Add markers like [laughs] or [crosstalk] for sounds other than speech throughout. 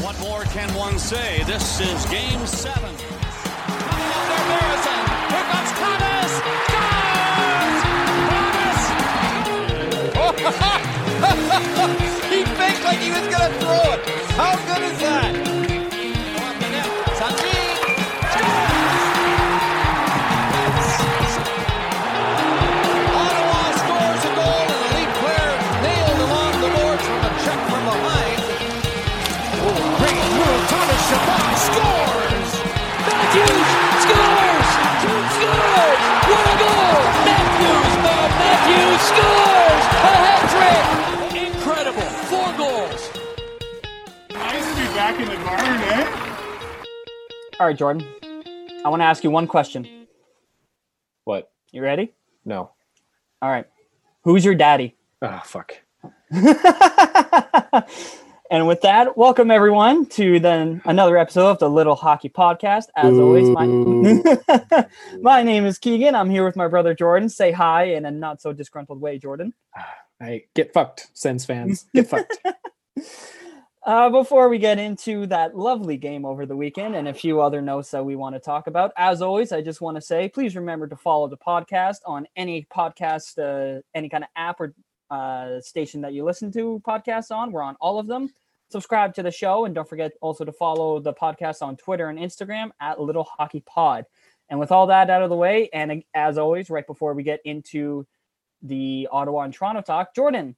What more can one say? This is game seven. Coming up there, Barrison. Here comes Thomas. [laughs] Scores! he faked like he was going to throw it. How good is that? Scores! A hat trick! Incredible! Four goals! Nice to be back in the barn, eh? All right, Jordan. I want to ask you one question. What? You ready? No. All right. Who's your daddy? Ah, fuck. [laughs] and with that, welcome everyone to then another episode of the Little Hockey Podcast. As always, my [laughs] my name is Keegan. I'm here with my brother Jordan. Say hi in a not so disgruntled way, Jordan. [sighs] Hey, get fucked, Sens fans. Get [laughs] fucked. Uh, before we get into that lovely game over the weekend and a few other notes that we want to talk about, as always, I just want to say please remember to follow the podcast on any podcast, uh, any kind of app or uh, station that you listen to podcasts on. We're on all of them. Subscribe to the show and don't forget also to follow the podcast on Twitter and Instagram at Little Hockey Pod. And with all that out of the way, and as always, right before we get into the Ottawa and Toronto talk, Jordan,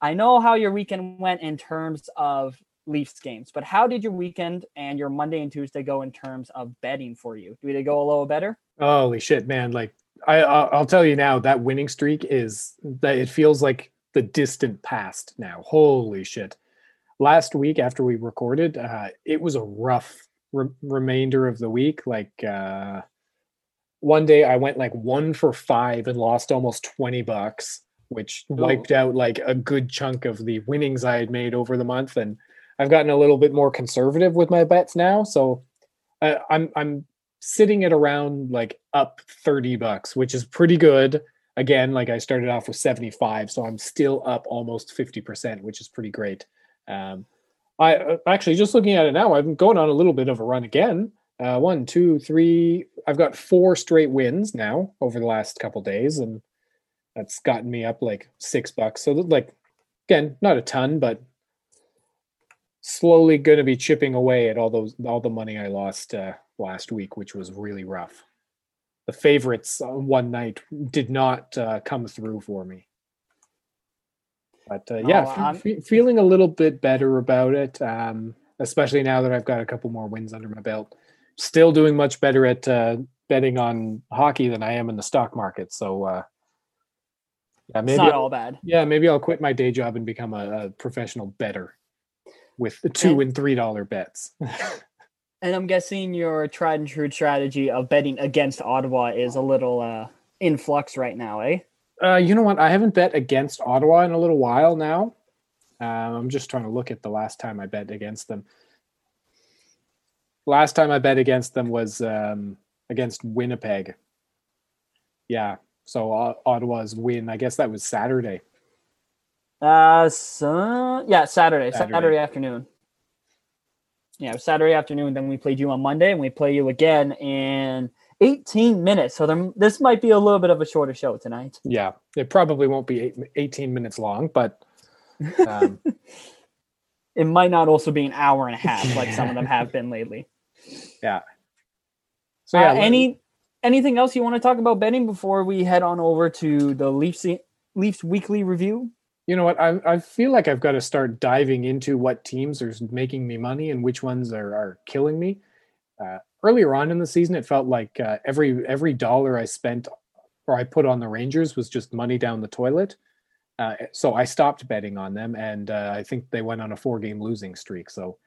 I know how your weekend went in terms of Leafs games, but how did your weekend and your Monday and Tuesday go in terms of betting for you? Did they go a little better? Holy shit, man! Like I, I'll tell you now, that winning streak is that it feels like the distant past now. Holy shit! Last week after we recorded, uh, it was a rough re- remainder of the week. Like uh, one day, I went like one for five and lost almost twenty bucks, which wiped out like a good chunk of the winnings I had made over the month. And I've gotten a little bit more conservative with my bets now, so uh, I'm I'm sitting at around like up 30 bucks, which is pretty good. Again, like I started off with 75, so I'm still up almost 50%, which is pretty great. Um, I uh, actually just looking at it now, I'm going on a little bit of a run again. Uh, one, two, three. I've got four straight wins now over the last couple days, and that's gotten me up like six bucks. So, like, again, not a ton, but slowly going to be chipping away at all those all the money I lost uh, last week, which was really rough. The favorites one night did not uh, come through for me. But uh, yeah, Oh, fe- I'm- fe- feeling a little bit better about it, um, especially now that I've got a couple more wins under my belt. Still doing much better at uh, betting on hockey than I am in the stock market. So uh, yeah, It's maybe not I'll- all bad. yeah, maybe I'll quit my day job and become a, a professional better with the two And- and three dollar bets. [laughs] And I'm guessing your tried and true strategy of betting against Ottawa is a little uh, in flux right now, eh? uh, you know what? I haven't bet against Ottawa in a little while now. Um, I'm just trying to look at the last time I bet against them. Last time I bet against them was um, against Winnipeg. Yeah, so O- Ottawa's win. I guess that was Saturday. Uh, so, yeah, Saturday, Saturday. Saturday, afternoon. Yeah, Saturday afternoon. Then we played you on Monday, and we play you again in 18 minutes. So there, this might be a little bit of a shorter show tonight. Yeah, it probably won't be eight, 18 minutes long, but um, [laughs] It might not also be an hour and a half, like some of them [laughs] have been lately. yeah. So Uh, yeah, let- any anything else you want to talk about betting before we head on over to the Leafs Leafs weekly review? You know what? I I feel like I've got to start diving into what teams are making me money and which ones are are killing me. Uh, earlier on in the season, it felt like uh, every every dollar I spent or I put on the Rangers was just money down the toilet. Uh, so I stopped betting on them, and uh, I think they went on a four game losing streak. So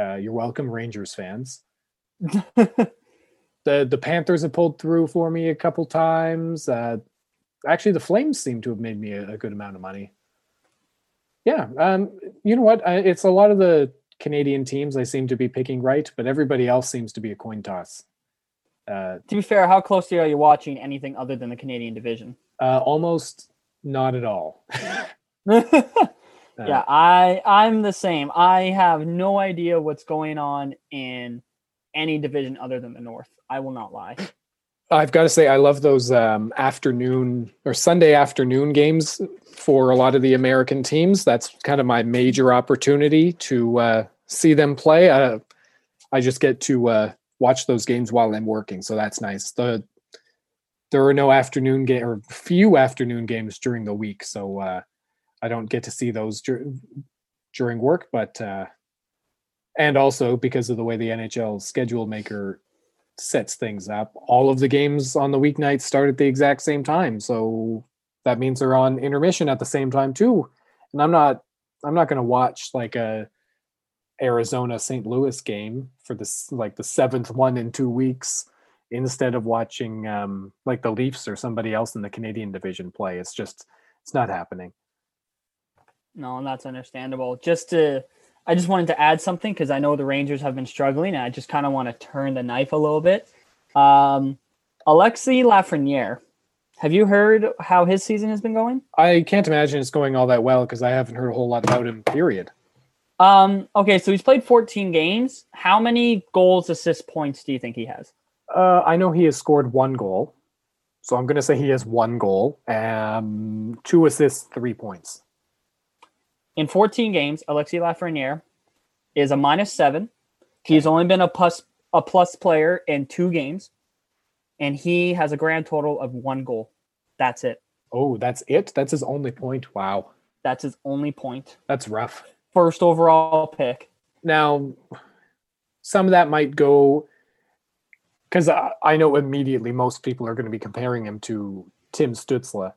uh, you're welcome, Rangers fans. [laughs] the The Panthers have pulled through for me a couple times. Actually, the Flames seem to have made me a, a good amount of money. Yeah, um, you know what? I, it's a lot of the Canadian teams I seem to be picking right, but everybody else seems to be a coin toss. Uh, to be fair, how closely are you watching anything other than the Canadian division? uh, almost not at all. Uh, [laughs] Yeah, I I'm the same. I have no idea what's going on in any division other than the North. I will not lie. I've got to say, I love those um, afternoon or Sunday afternoon games for a lot of the American teams. That's kind of my major opportunity to uh, see them play. Uh, I just get to uh, watch those games while I'm working, so that's nice. The there are no afternoon game or few afternoon games during the week, so uh, I don't get to see those dur- during work. But uh, and also because of the way the NHL schedule maker sets things up. All of the games on the weeknights start at the exact same time, so that means they're on intermission at the same time too. And I'm not I'm not going to watch like a Arizona St. Louis game for this like the seventh one in two weeks instead of watching um, like the Leafs or somebody else in the Canadian division play. It's just it's not happening. No, and that's understandable. Just to, I just wanted to add something because I know the Rangers have been struggling, and I just kind of want to turn the knife a little bit. Um, Alexi Lafreniere, have you heard how his season has been going? I can't imagine it's going all that well because I haven't heard a whole lot about him. Period. Um, okay, so he's played 14 games. How many goals, assists, points do you think he has? Uh, I know he has scored one goal, so I'm going to say he has one goal, um, two assists, three points. In 14 games, Alexi Lafreniere is a minus seven. He's only been a plus a plus player in two games, and he has a grand total of one goal. That's it. Oh, that's it. That's his only point. Wow, That's his only point. that's rough. First overall pick. Now, some of that might go because I, I know immediately most people are going to be comparing him to Tim Stützle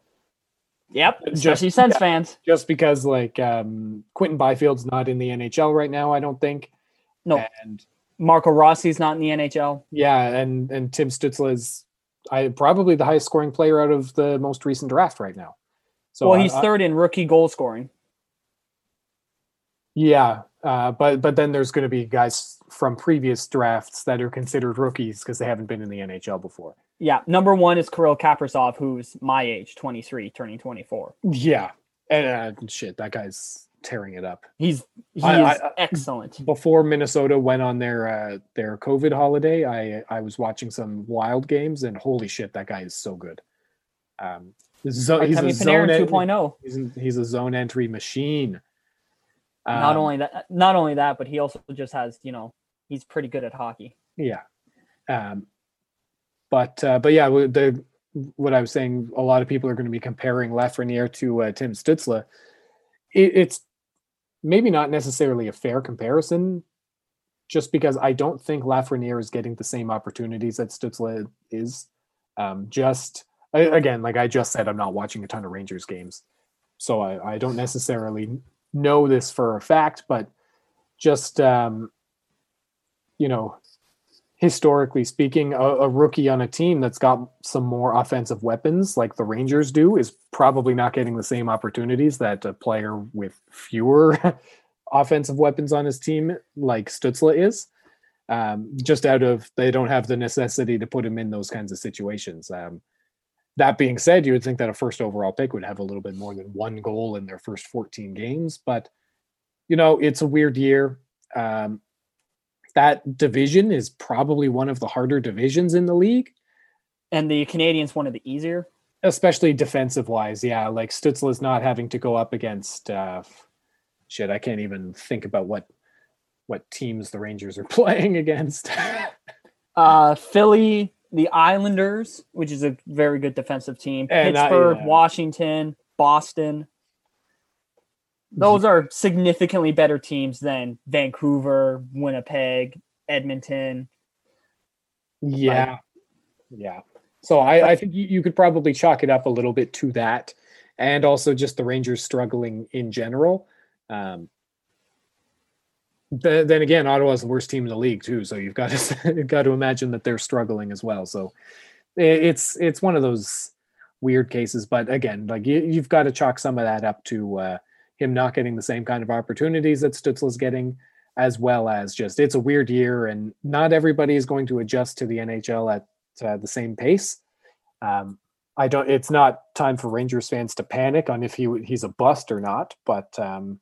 Yep. Just- Especially Sens yeah. fans. just because like um, Quinton Byfield's not in the NHL right now. I don't think. No, And Marco Rossi's not in the NHL. yeah, and and Tim Stützle is I probably the highest scoring player out of the most recent draft right now. So well, he's I- third in rookie goal scoring. Yeah, uh, but but then there's going to be guys from previous drafts that are considered rookies because they haven't been in the NHL before. Yeah. Number one is Kirill Kaprizov, who's my age, 23, turning 24. Yeah, and uh, shit, that guy's tearing it up. He's he I- is I- excellent. Before Minnesota went on their uh, their COVID holiday, I I was watching some Wild games, and holy shit, that guy is so good. Um, zo- he's a Artemi zone. Panarin en- 2.0. He's he's a zone entry machine. Not Um, only that, not only that, but he also just has, you know, he's pretty good at hockey. Yeah. Um, but uh, but yeah, the what I was saying, a lot of people are going to be comparing Lafreniere to uh, Tim Stützle. It, it's maybe not necessarily a fair comparison, just because I don't think Lafreniere is getting the same opportunities that Stützle is. Um, just again, like I just said, I'm not watching a ton of Rangers games, so I, I don't necessarily know this for a fact, but just um, you know, historically speaking, a, a rookie on a team that's got some more offensive weapons, like the Rangers do, is probably not getting the same opportunities that a player with fewer [laughs] offensive weapons on his team, like Stützle, is. Um, just out of they don't have the necessity to put him in those kinds of situations. Um, that being said, you would think that a first overall pick would have a little bit more than one goal in their first 14 games, but you know, it's a weird year. Um, that division is probably one of the harder divisions in the league, And the Canadians one of the easier. especially defensive wise. Yeah, like Stützle's not having to go up against uh, shit. I can't even think about what what teams the Rangers are [laughs] playing against. Uh, Philly, the Islanders, which is a very good defensive team. And I- Pittsburgh, yeah. Washington, Boston. Those are significantly better teams than Vancouver, Winnipeg, Edmonton. yeah, yeah. So I, I think you, you could probably chalk it up a little bit to that, and also just the Rangers struggling in general. Um, then, again, Ottawa's the worst team in the league too. So you've got to [laughs] you've got to imagine that they're struggling as well. So it's it's one of those weird cases. But again, like you, you've got to chalk some of that up to uh, him not getting the same kind of opportunities that Stützle's getting, as well as just it's a weird year and not everybody is going to adjust to the NHL at uh, the same pace. Um, I don't. It's not time for Rangers fans to panic on if he he's a bust or not, but. Um,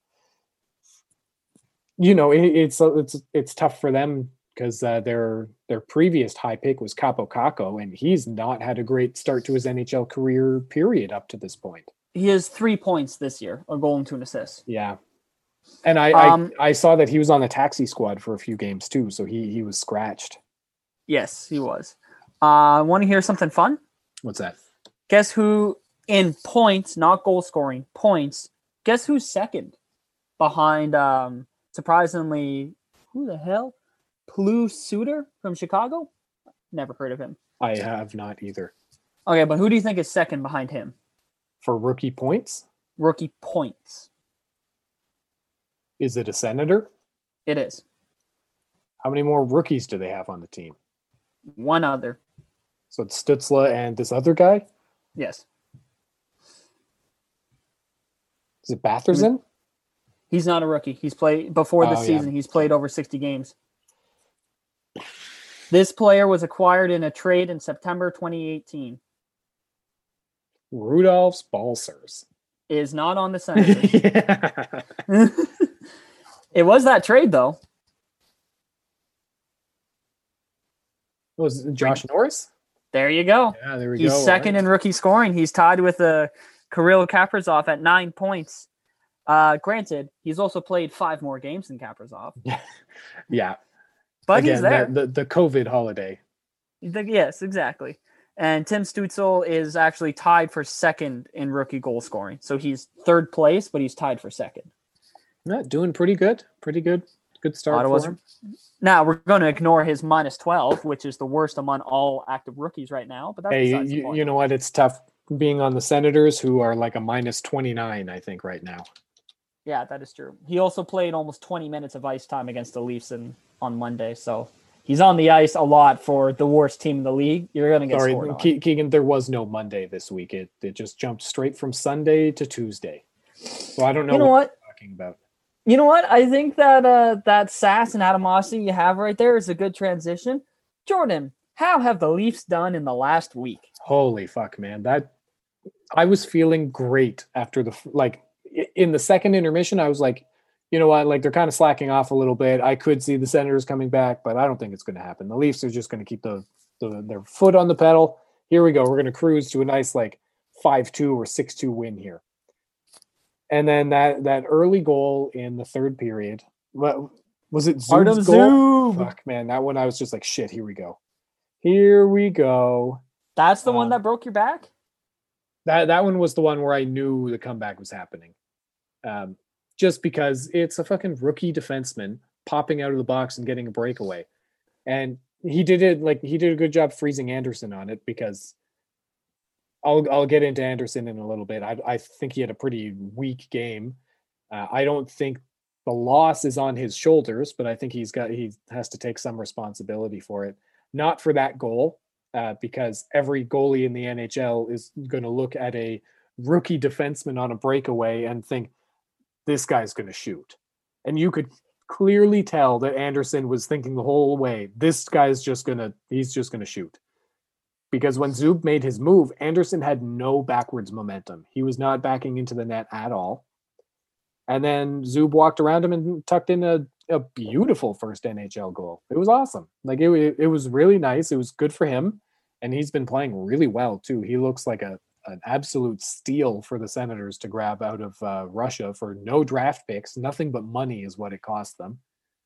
you know, it, it's it's it's tough for them because uh, their their previous high pick was Kaapo Kakko, and he's not had a great start to his NHL career. Period up to this point. He has three points this year, a goal and two assists. Yeah, and I, Um, I I saw that he was on the taxi squad for a few games too, so he he was scratched. Yes, he was. Uh, Want to hear something fun? What's that? Guess who in points, not goal scoring, points. Guess who's second behind? Um, surprisingly, who the hell? Pius Suter from Chicago. Never heard of him. I have not either. Okay, but who do you think is second behind him? For rookie points, Rookie points. is it a senator? It is How many more rookies do they have on the team? one other. So it's Stützle and this other guy. Yes, Is it Batherson? He's not a rookie. He's played before the Oh, yeah. season. He's played over sixty games. This player was acquired in a trade in September 2018. Rudolfs Balcers. Is not on the [laughs] Senators. it was that trade though. Was Josh Norris? There you go. Yeah, there we He's go. second in rookie scoring. He's tied with uh, Kirill Kaprizov at nine points. Uh, granted, he's also played five more games than Kaprizov, [laughs] Yeah. but Again, he's there. The, the, the COVID holiday. The- yes, exactly. And Tim Stützle is actually tied for second in rookie goal scoring. So he's third place, but he's tied for second. Yeah, doing pretty good. Pretty good. Good start Ottawa's- for him. Now we're going to ignore his minus 12, which is the worst among all active rookies right now. But that's Hey, you, you know what? It's tough being on the Senators, who are like a minus 29, I think, right now. Yeah, that is true. He also played almost 20 minutes of ice time against the Leafs in, on Monday, so he's on the ice a lot for the worst team in the league. You're going to get Sorry, scored on. Ke- Keegan, there was no Monday this week. It, it just jumped straight from Sunday to Tuesday. So I don't know, You know what, what? you're talking about. You know what? I think that uh, that sass and animosity you have right there is a good transition. Jordan, how have the Leafs done in the last week? Holy fuck, man. That I was feeling great after the like in the second intermission. I was like, you know what? Like they're kind of slacking off a little bit. I could see the Senators coming back, but I don't think it's going to happen. The Leafs are just going to keep the, the their foot on the pedal. Here we go. We're going to cruise to a nice like five two or six two win here. And then that that early goal in the third period. What was it? Artem Zub's goal? Zub. Fuck, man. That one I was just like, shit. Here we go. Here we go. That's the one Um, that broke your back? That that one was the one where I knew the comeback was happening. Um, just because it's a fucking rookie defenseman popping out of the box and getting a breakaway. And he did it like he did a good job freezing Andersen on it because I'll I'll get into Andersen in a little bit. I I think he had a pretty weak game. Uh, I don't think the loss is on his shoulders, but I think he's got he has to take some responsibility for it. Not for that goal, uh, because every goalie in the NHL is going to look at a rookie defenseman on a breakaway and think this guy's going to shoot. And you could clearly tell that Andersen was thinking the whole way, this guy's just going to he's just going to shoot. Because when Zub made his move, Andersen had no backwards momentum. He was not backing into the net at all. And then Zub walked around him and tucked in a, a beautiful first NHL goal. It was awesome. Like it, it, it was really nice. It was good for him. And he's been playing really well too. He looks like a an absolute steal for the Senators to grab out of uh, Russia for no draft picks. Nothing but money is what it cost them.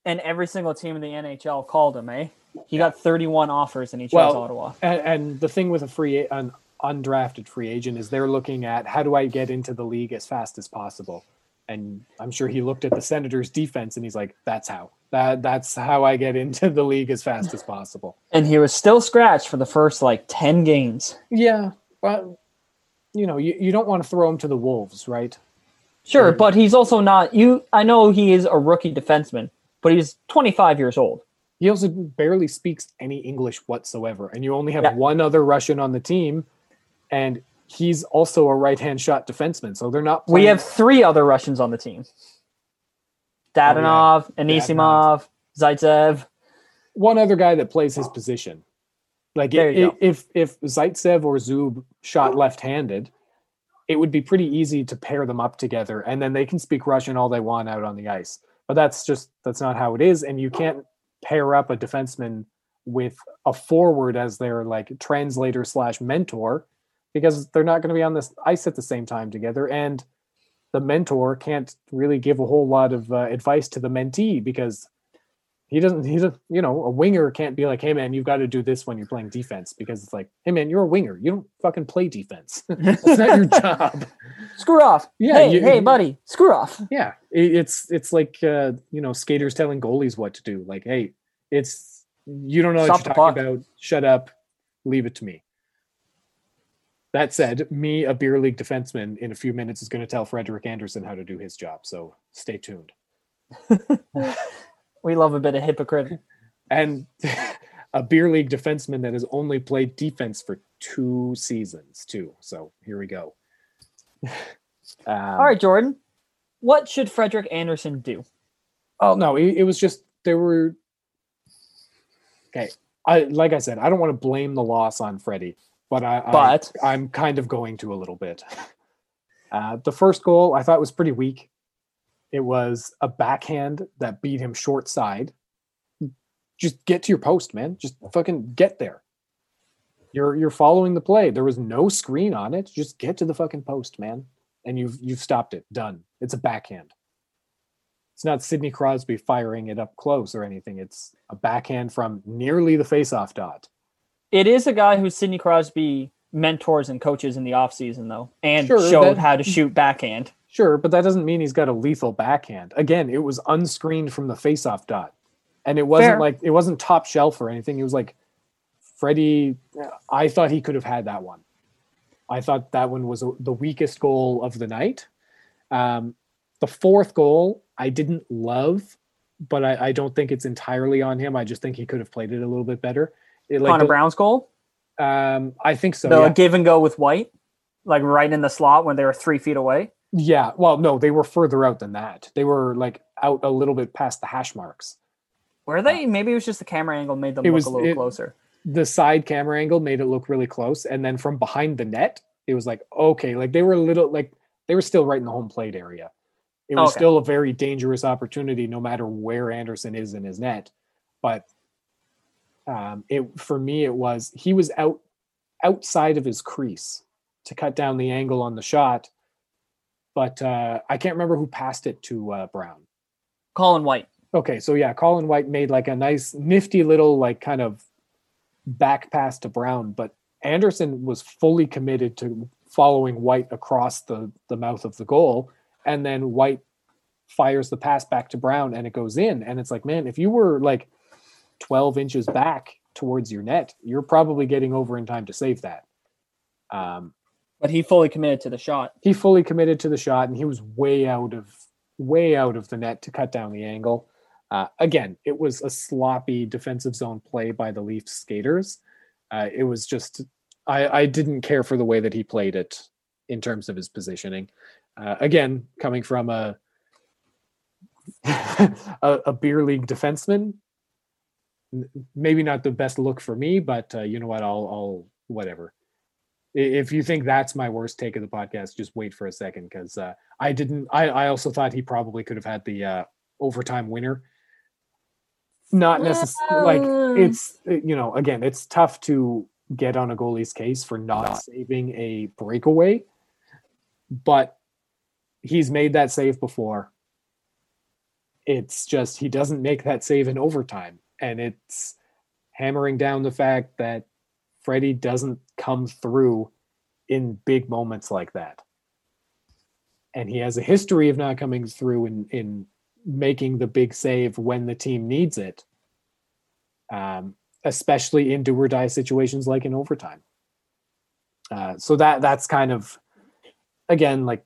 And every single team in the NHL called him, eh? He got 31 offers and he chose Well, Ottawa. And, and the thing with a free an undrafted free agent is they're looking at how do I get into the league as fast as possible. And I'm sure he looked at the Senators defense and he's like, that's how. That that's how I get into the league as fast as possible. And he was still scratched for the first like 10 games. Yeah, but you know, you, you don't want to throw him to the wolves, right? Sure, but he's also not you I know he is a rookie defenseman, but he's 25 years old. He also barely speaks any English whatsoever, and you only have Yeah. one other Russian on the team, and he's also a right-hand shot defenseman. So they're not. We have three other Russians on the team. Oh, Dadonov, Anisimov, Zaitsev. one other guy that plays his position. Like There i- you i- go. if if Zaitsev or Zub shot left-handed, it would be pretty easy to pair them up together, and then they can speak Russian all they want out on the ice. but that's just that's not how it is, and you can't pair up a defenseman with a forward as their like translator slash mentor because they're not going to be on this ice at the same time together and the mentor can't really give a whole lot of uh, advice to the mentee because he doesn't he's a you know a winger can't be like hey man you've got to do this when you're playing defense because it's like hey man you're a winger you don't fucking play defense [laughs] that's not your [laughs] job Screw off. Yeah, Hey, you- hey, buddy. Screw off. yeah it, it's it's like uh you know skaters telling goalies what to do like hey it's you don't know Stop what you're talking puck. about shut up leave it to me that said me a beer league defenseman in a few minutes is going to tell frederik andersen how to do his job so stay tuned [laughs] We love a bit of hypocrite. and [laughs] a beer league defenseman that has only played defense for two seasons too so here we go [laughs] um, All right, Jordan. What should Frederik Andersen do? Oh no, it, it was just there were. Okay, I like I said, I don't want to blame the loss on Freddie, but I, But- I I'm kind of going to a little bit. [laughs] Uh, the first goal I thought was pretty weak. It was a backhand that beat him short side. Just get to your post, man. Just fucking get there. You're you're following the play. There was no screen on it. Just get to the fucking post, man. And you've you've stopped it. Done. It's a backhand. It's not Sidney Crosby firing it up close or anything. It's a backhand from nearly the faceoff dot. It is a guy who Sidney Crosby mentors and coaches in the offseason, though, and Sure, showed that- how to shoot backhand. Sure, but that doesn't mean he's got a lethal backhand. Again, it was unscreened from the faceoff dot. And it wasn't Fair. like it wasn't top shelf or anything. It was like Freddie I thought he could have had that one. I thought that one was the weakest goal of the night. Um, the fourth goal I didn't love, but I, I don't think it's entirely on him. I just think he could have played it a little bit better. It, like Connor Brown's goal, Um, I think so. the yeah. give and go with White, like right in the slot when they were three feet away. Yeah, well, no, they were further out than that. They were like out a little bit past the hash marks. Were they? Maybe it was just the camera angle made them It look was- a little it- closer. The side camera angle made it look really close, and then from behind the net, it was like okay, like they were a little like they were still right in the home plate area. It was Okay. still a very dangerous opportunity, no matter where Andersen is in his net. But um, it for me, it was he was out outside of his crease to cut down the angle on the shot. But uh, I can't remember who passed it to uh, Brown. Colin White. Okay, so yeah, Colin White made like a nice, nifty little like kind of back pass to Brown, but Andersen was fully committed to following White across the the mouth of the goal, and then White fires the pass back to Brown, and it goes in. And it's like, man, if you were like twelve inches back towards your net, you're probably getting over in time to save that. Um, But he fully committed to the shot. he fully committed to the shot and he was way out of way out of the net to cut down the angle. Uh, again it was a sloppy defensive zone play by the leafs skaters. Uh, it was just I, I didn't care for the way that he played it in terms of his positioning. Uh, again coming from a, [laughs] a a beer league defenseman maybe not the best look for me but uh, you know what i'll i'll whatever if you think that's my worst take of the podcast, just wait for a second because uh, I didn't. I, I also thought he probably could have had the uh, overtime winner. Not necessarily like it's uh, you know again it's tough to get on a goalie's case for not saving a breakaway, but he's made that save before. It's just he doesn't make that save in overtime, and it's hammering down the fact that Freddie doesn't come through in big moments like that. And he has a history of not coming through in, in making the big save when the team needs it, um, especially in do or die situations like in overtime. Uh, so that that's kind of again like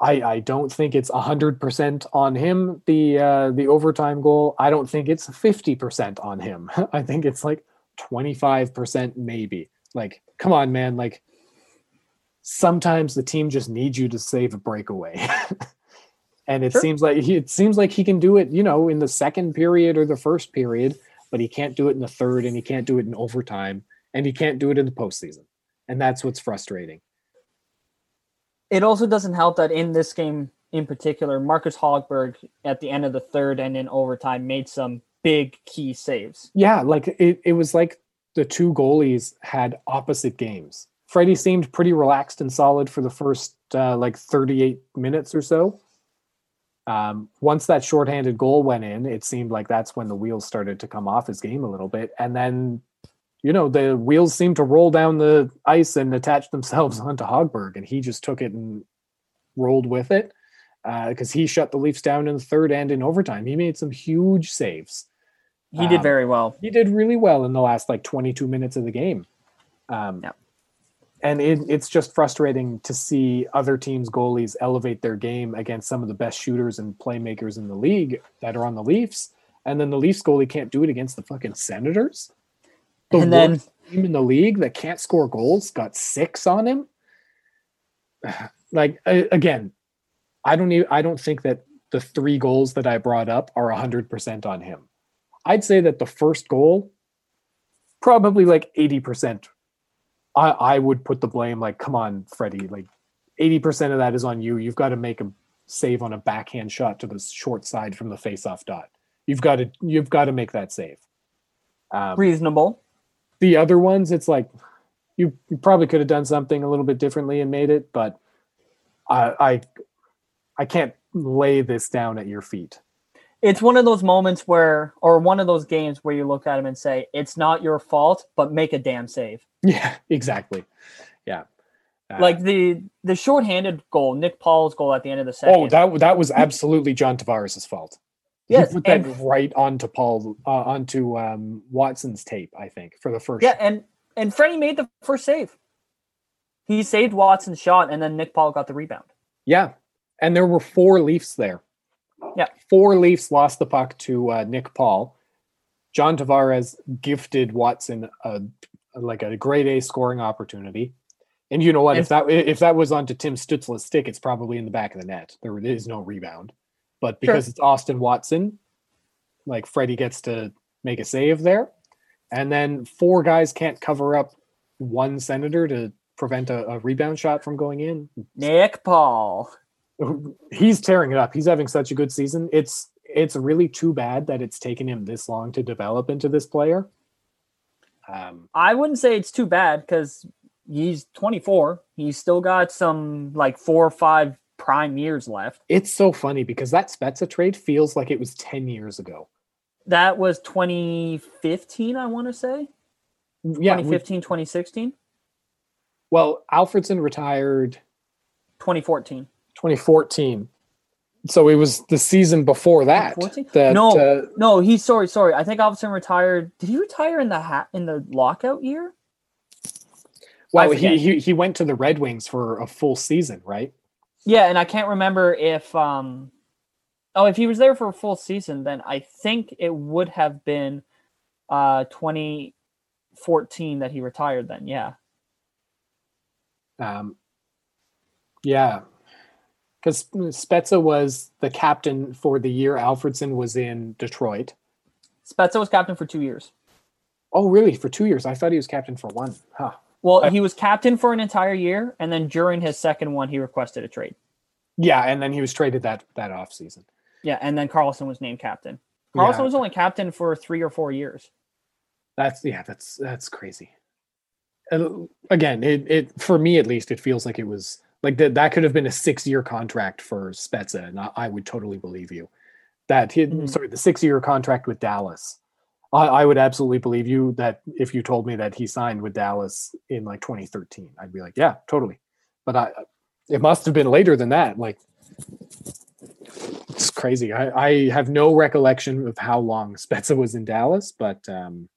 I I don't think it's hundred percent on him the uh, the overtime goal. I don't think it's fifty percent on him. [laughs] I think it's like 25% maybe. Like, come on, man. Like, sometimes the team just needs you to save a breakaway. [laughs] and it Sure. seems like he, it seems like he can do it, you know, in the second period or the first period, but he can't do it in the third and he can't do it in overtime and he can't do it in the postseason. And that's what's frustrating. It also doesn't help that in this game in particular, Marcus Hogberg at the end of the third and in overtime made some big key saves. Yeah, like it, it was like the two goalies had opposite games. Freddie seemed pretty relaxed and solid for the first uh, like 38 minutes or so. Um, once that shorthanded goal went in, it seemed like that's when the wheels started to come off his game a little bit. And then, you know, the wheels seemed to roll down the ice and attach themselves [laughs] onto Hogberg, and he just took it and rolled with it because uh, he shut the Leafs down in the third and in overtime. He made some huge saves. He did um, very well. He did really well in the last like 22 minutes of the game. Um, yeah and it, it's just frustrating to see other teams' goalies elevate their game against some of the best shooters and playmakers in the league that are on the Leafs, and then the Leafs goalie can't do it against the fucking Senators. The and then team in the league that can't score goals got six on him. [sighs] Like again, I don't even, I don't think that the three goals that I brought up are hundred percent on him. I'd say that the first goal, probably like eighty percent I, I would put the blame like, come on, Freddie, like 80% of that is on you. You've got to make a save on a backhand shot to the short side from the face-off dot. You've got to you've got to make that save. Um, Reasonable. The other ones, it's like you, you probably could have done something a little bit differently and made it, but I I, I can't lay this down at your feet it's one of those moments where or one of those games where you look at him and say it's not your fault but make a damn save. Yeah [laughs] exactly. Yeah. Uh, like the the shorthanded goal nick paul's goal at the end of the second. oh that that was absolutely john tavares' fault. Yes he put that and, right onto paul uh, onto um, watson's tape i think for the first yeah shot. and and freddie made the first save. He saved watson's shot and then nick paul got the rebound. Yeah and there were four leafs there yeah. Four Leafs lost the puck to uh, Nick Paul. John Tavares gifted Watson a, like a grade A scoring opportunity. And you know what? if that if that was onto Tim Stützle's stick, it's probably in the back of the net. There is no rebound. But because sure. it's Austin Watson, like Freddie gets to make a save there. And then four guys can't cover up one senator to prevent a, a rebound shot from going in. Nick Paul he's tearing it up. He's having such a good season. It's it's really too bad that it's taken him this long to develop into this player. Um, I wouldn't say it's too bad because he's 24. He's still got some like four or five prime years left. It's so funny because that Spezza trade feels like it was 10 years ago. That was 2015, I want to say. Yeah. 2015, we, 2016. Well, Alfredsson retired 2014. 2014. So it was the season before that. that no, uh, no, he's sorry, sorry. I think Alfredsson retired. Did he retire in the hat in the lockout year? Well, he, he he went to the Red Wings for a full season, right? Yeah, and I can't remember if um oh if he was there for a full season, then I think it would have been uh 2014 that he retired then, yeah. Um yeah, because Spezza was the captain for the year Alfredsson was in Detroit. Spezza was captain for two years. Oh, really? For two years? I thought he was captain for one. Huh. Well, I, he was captain for an entire year, and then during his second one, he requested a trade. Yeah, and then he was traded that that off season. Yeah, and then Karlsson was named captain. Karlsson yeah. was only captain for three or four years. That's yeah, that's that's crazy. And again, it it for me at least, it feels like it was like that that could have been a six year contract for Spezza, and I, I, would totally believe you. That he, mm-hmm. sorry, the six year contract with Dallas. I, I, would absolutely believe you that if you told me that he signed with Dallas in like 2013, I'd be like, yeah, totally. But I, it must have been later than that. Like, it's crazy. I, I have no recollection of how long Spezza was in Dallas, but um,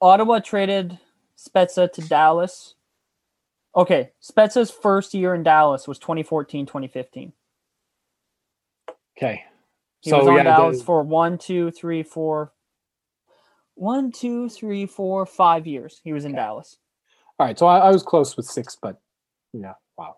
Ottawa traded Spezza to Dallas Okay, Spezza's first year in Dallas was 2014, 2015. Okay. He so, was on yeah, Dallas the... for one, two, three, four, one, two, three, four, five years. He was in okay. Dallas. All right, so I, I was close with six, but yeah, wow.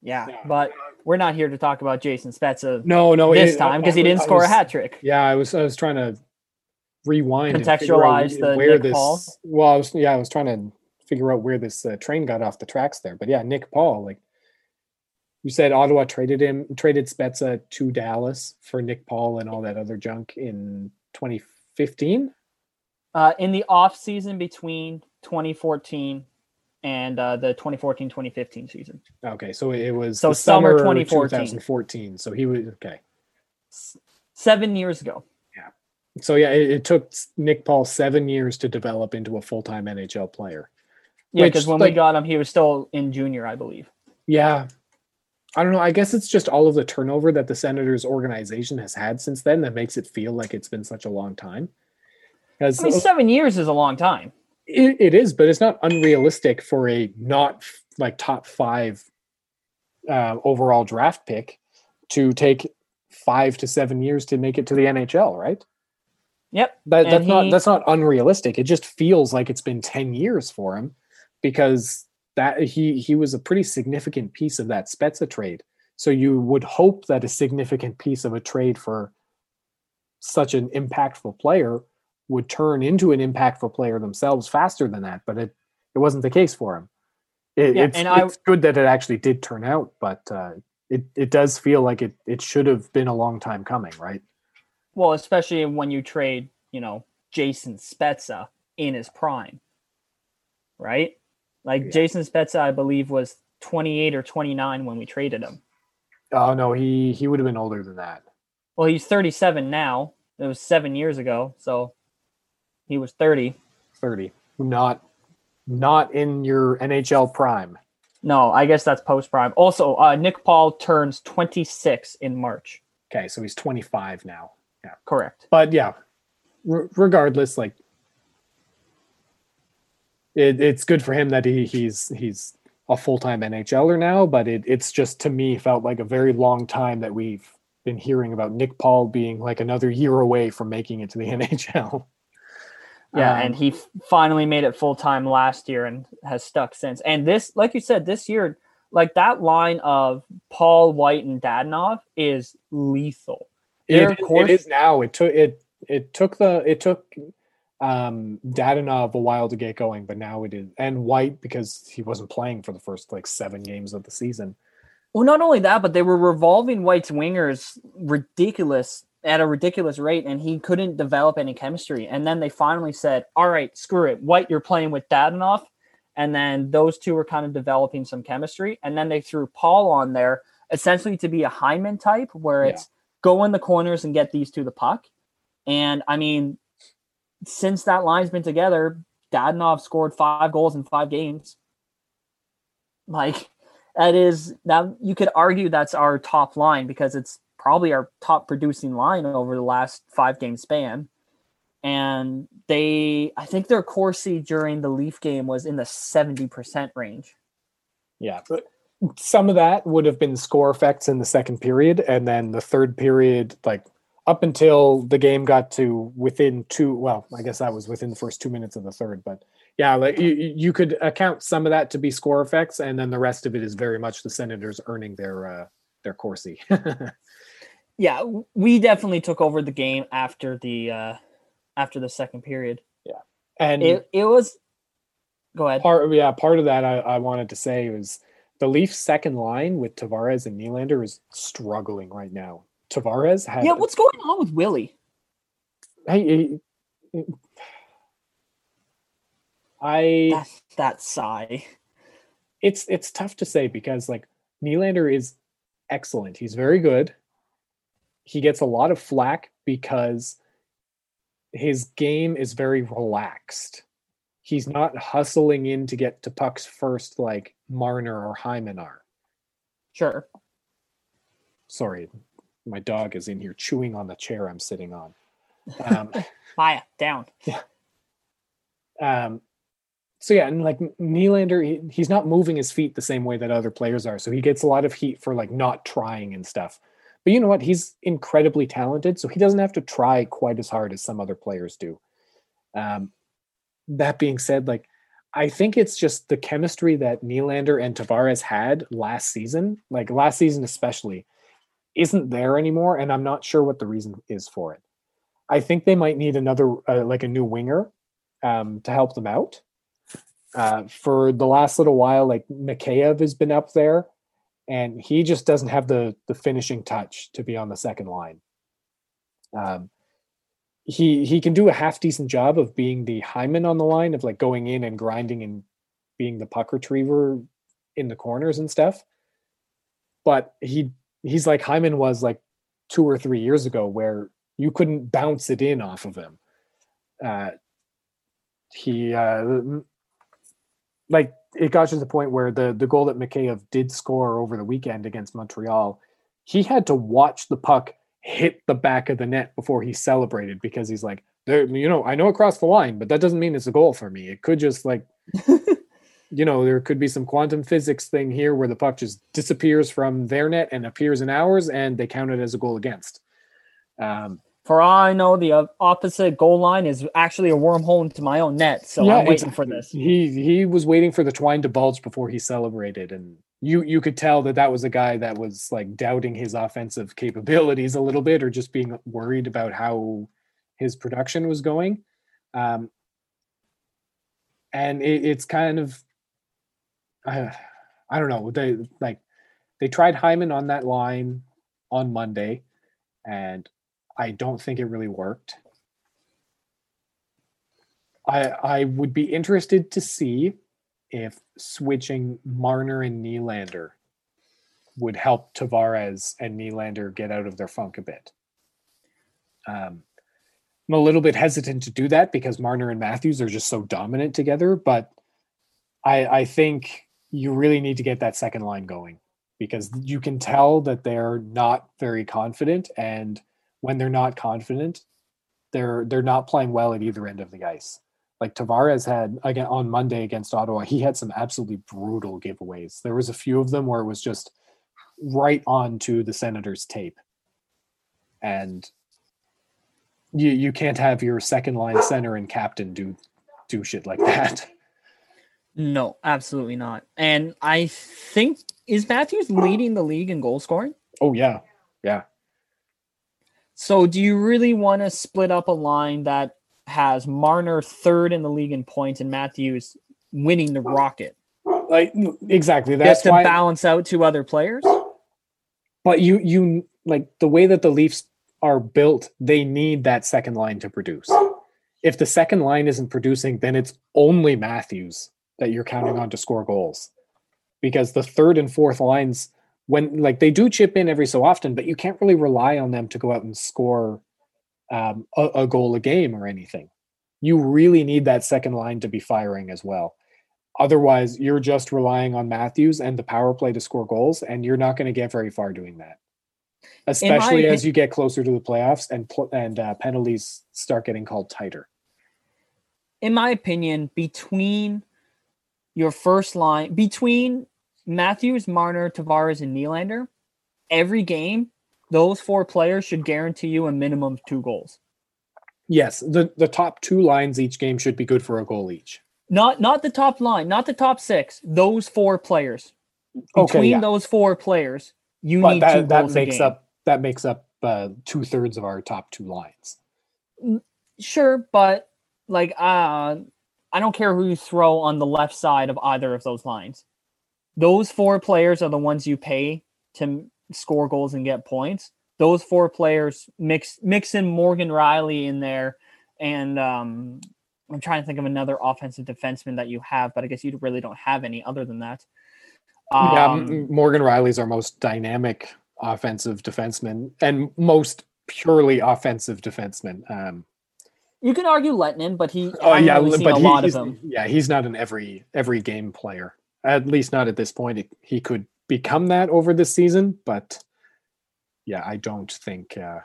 Yeah, yeah, but we're not here to talk about Jason Spezza. No, no, this it, time because he didn't score was, a hat trick. Yeah, I was I was trying to rewind contextualize the where Nick this Paul? well I was yeah I was trying to figure out where this uh, train got off the tracks there. But yeah, Nick Paul, like you said, Ottawa traded him, traded Spezza to Dallas for Nick Paul and all that other junk in 2015. Uh, in the off season between 2014 and uh, the 2014-2015 season. Okay, so it was So summer of 2014. 2014. So he was okay. Seven years ago. So yeah, it, it took Nick Paul seven years to develop into a full time NHL player. Yeah, because when we got him, he was still in junior, I believe. Yeah. I don't know. I guess it's just all of the turnover that the Senators organization has had since then that makes it feel like it's been such a long time. Because I mean, seven years is a long time. it, it is, but it's not unrealistic for a not like top five uh, overall draft pick to take five to seven years to make it to the NHL, right? Yep. That, that's not that's not unrealistic. It just feels like it's been ten years for him because that he he was a pretty significant piece of that Spezza trade. So you would hope that a significant piece of a trade for such an impactful player would turn into an impactful player themselves faster than that, but it it wasn't the case for him. It, Yeah, it's, and I- it's good that it actually did turn out, but uh, it it does feel like it it should have been a long time coming, right? Well, especially when you trade, you know, Jason Spezza in his prime, right? Like Yeah. Jason Spezza, I believe, was 28 or 29 when we traded him. Oh no, he he would have been older than that. Well, he's 37 now. It was seven years ago, so he was 30. 30 not not in your nhl prime No, I guess that's post prime. Also, uh, Nick Paul turns 26 in March. okay so he's 25 now Correct. but yeah r- regardless like it, it's good for him that he he's he's a full-time nhler now but it, it's just to me felt like a very long time that we've been hearing about nick paul being like another year away from making it to the [laughs] nhl Yeah, Um, and he f- finally made it full time last year and has stuck since. And this, like you said, this year, like that line of Paul White and Dadonov is lethal. It, it is now. It took it. It took the. It took um Dadonov a while to get going, but now it is. And White because he wasn't playing for the first like seven games of the season. Well, not only that, but they were revolving White's wingers ridiculous at a ridiculous rate, and he couldn't develop any chemistry. And then they finally said, "All right, screw it, White, you're playing with Dadonov." And then those two were kind of developing some chemistry, and then they threw Paul on there essentially to be a Hyman type, where Yeah. It's go in the corners and get these to the puck. And I mean, since that line's been together, Dadonov scored five goals in five games. Like that is now you could argue that's our top line because it's probably our top producing line over the last five game span. And they, I think their Corsi during the Leaf game was in the 70% range. Yeah, but some of that would have been score effects in the second period, and then the third period, like up until the game got to within two. Well, I guess that was within the first two minutes of the third, but yeah, like you, you could account some of that to be score effects, and then the rest of it is very much the Senators earning their uh, their Corsi. [laughs] Yeah, we definitely took over the game after the uh after the second period. Yeah, and It it was go ahead. part yeah part of that I, I wanted to say was the Leafs second line with Tavares and Nylander is struggling right now. Tavares had Yeah, what's going on with Willie? hey, he- I That that sigh. it's it's tough to say because like Nylander is excellent. He's very good. He gets a lot of flack because his game is very relaxed. He's not hustling in to get to pucks first like Marner or Hyman are. Sure. Sorry, my dog is in here chewing on the chair I'm sitting on. [laughs] Um, Maya, down. Yeah. um so yeah and like Nylander he, he's not moving his feet the same way that other players are so he gets a lot of heat for like not trying and stuff but you know what he's incredibly talented so he doesn't have to try quite as hard as some other players do um that being said like I think it's just the chemistry that Nylander and Tavares had last season like last season especially isn't there anymore and I'm not sure what the reason is for it I think they might need another uh, like a new winger um, to help them out. Uh, for the last little while, like Mikheyev has been up there, and he just doesn't have the the finishing touch to be on the second line. Um, he he can do a half decent job of being the Hyman on the line of like going in and grinding and being the puck retriever in the corners and stuff. But he he's like Hyman was like two or three years ago, where you couldn't bounce it in off of him. Uh, he uh, like it got to the point where the the goal that Mikheyev did score over the weekend against Montreal, he had to watch the puck hit the back of the net before he celebrated because he's like, there, you know, I know it crossed the line, but that doesn't mean it's a goal for me. It could just like, [laughs] you know, there could be some quantum physics thing here where the puck just disappears from their net and appears in ours, and they count it as a goal against. Um, For all I know, the opposite goal line is actually a wormhole into my own net. So Yeah, I'm waiting for this. He he was waiting for the twine to bulge before he celebrated, and you you could tell that that was a guy that was like doubting his offensive capabilities a little bit, or just being worried about how his production was going. Um, and it, it's kind of, uh, I don't know. They like they tried Hyman on that line on Monday, and I don't think it really worked. I I would be interested to see if switching Marner and Nylander would help Tavares and Nylander get out of their funk a bit. Um, I'm a little bit hesitant to do that because Marner and Matthews are just so dominant together, but I I think you really need to get that second line going because you can tell that they're not very confident and when they're not confident they're they're not playing well at either end of the ice like Tavares had again on Monday against Ottawa, he had some absolutely brutal giveaways. There was a few of them where it was just right onto the Senators tape. And you you can't have your second line center and captain do do shit like that. [laughs] No, absolutely not. And I think is Matthews leading the league in goal scoring? Oh yeah. Yeah. So do you really want to split up a line that has Marner third in the league in points and Matthews winning the Rocket Like exactly. That's just to why balance out two other players? but you you like the way that the Leafs are built, they need that second line to produce. If the second line isn't producing, then it's only Matthews that you're counting on to score goals. Because the third and fourth lines, when like they do chip in every so often, but you can't really rely on them to go out and score um, a, a goal a game or anything. You really need that second line to be firing as well. Otherwise, you're just relying on Matthews and the power play to score goals, and you're not going to get very far doing that. Especially as you get closer to the playoffs and pl- and uh, penalties start getting called tighter. in my opinion, between your first line, between Matthews, Marner, Tavares, and Nylander, every game, those four players should guarantee you a minimum of two goals. Yes, the the top two lines each game should be good for a goal each. Not not the top line, not the top six. Those four players. Okay, Between yeah. those four players, you But need two that that goals a makes up that makes up uh, two thirds of our top two lines. Sure, but like uh I don't care who you throw on the left side of either of those lines. Those four players are the ones you pay to score goals and get points. Those four players mix mix in Morgan Rielly in there and um I'm trying to think of another offensive defenseman that you have, but I guess you really don't have any other than that. yeah, Um, M- Morgan Rielly's our most dynamic offensive defenseman and most purely offensive defenseman. Um, you can argue Lehtonen, but he oh I haven't yeah, really but a he- lot of yeah, he's not an every every game player. At least not at this point. He- He could become that over this season, but yeah, I don't think uh,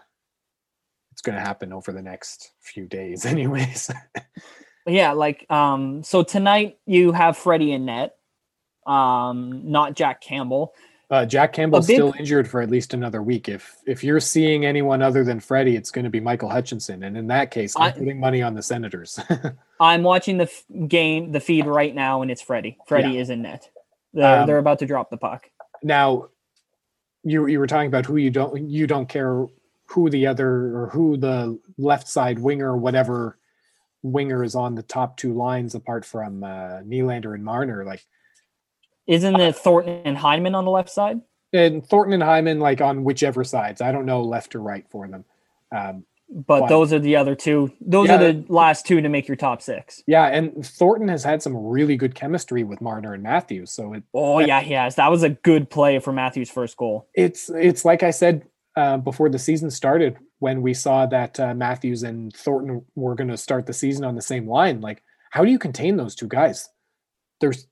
it's going to happen over the next few days, [laughs] anyways. Yeah, like um so tonight you have Freddie in net. Um not Jack Campbell. Uh, Jack Campbell's big- still injured for at least another week. If if you're seeing anyone other than Freddie, it's going to be Michael Hutchinson, and in that case, I'm I- putting money on the Senators. [laughs] I'm watching the f- game the feed right now and it's Freddie. Freddie is in net. They're, Um, they're about to drop the puck. Now, you you were talking about who you don't you don't care who the other or who the left side winger or whatever is on the top two lines apart from uh, Nylander and Marner. Like Isn't it Thornton and Hyman on the left side? and Thornton and Hyman, like on whichever sides. I don't know left or right for them. Um, But Fine. those are the other two. Those Yeah. are the last two to make your top six. yeah, and Thornton has had some really good chemistry with Marner and Matthews. So it, Oh yeah, he has. That was a good play for Matthews' first goal. it's it's like I said uh, before the season started when we saw that uh, Matthews and Thornton were going to start the season on the same line. Like, how do you contain those two guys? There's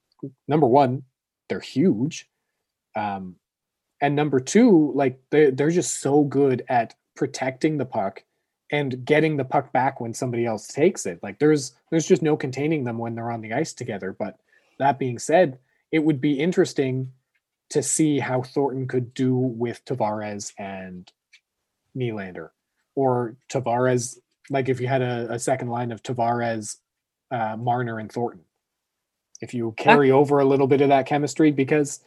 number one, they're huge, um, and number two, like they they're just so good at protecting the puck and getting the puck back when somebody else takes it. Like there's there's just no containing them when they're on the ice together. But that being said, it would be interesting to see how Thornton could do with Tavares and Nylander, or Tavares. Like if you had a, a second line of Tavares, uh, Marner, and Thornton, if you carry over a little bit of that chemistry, because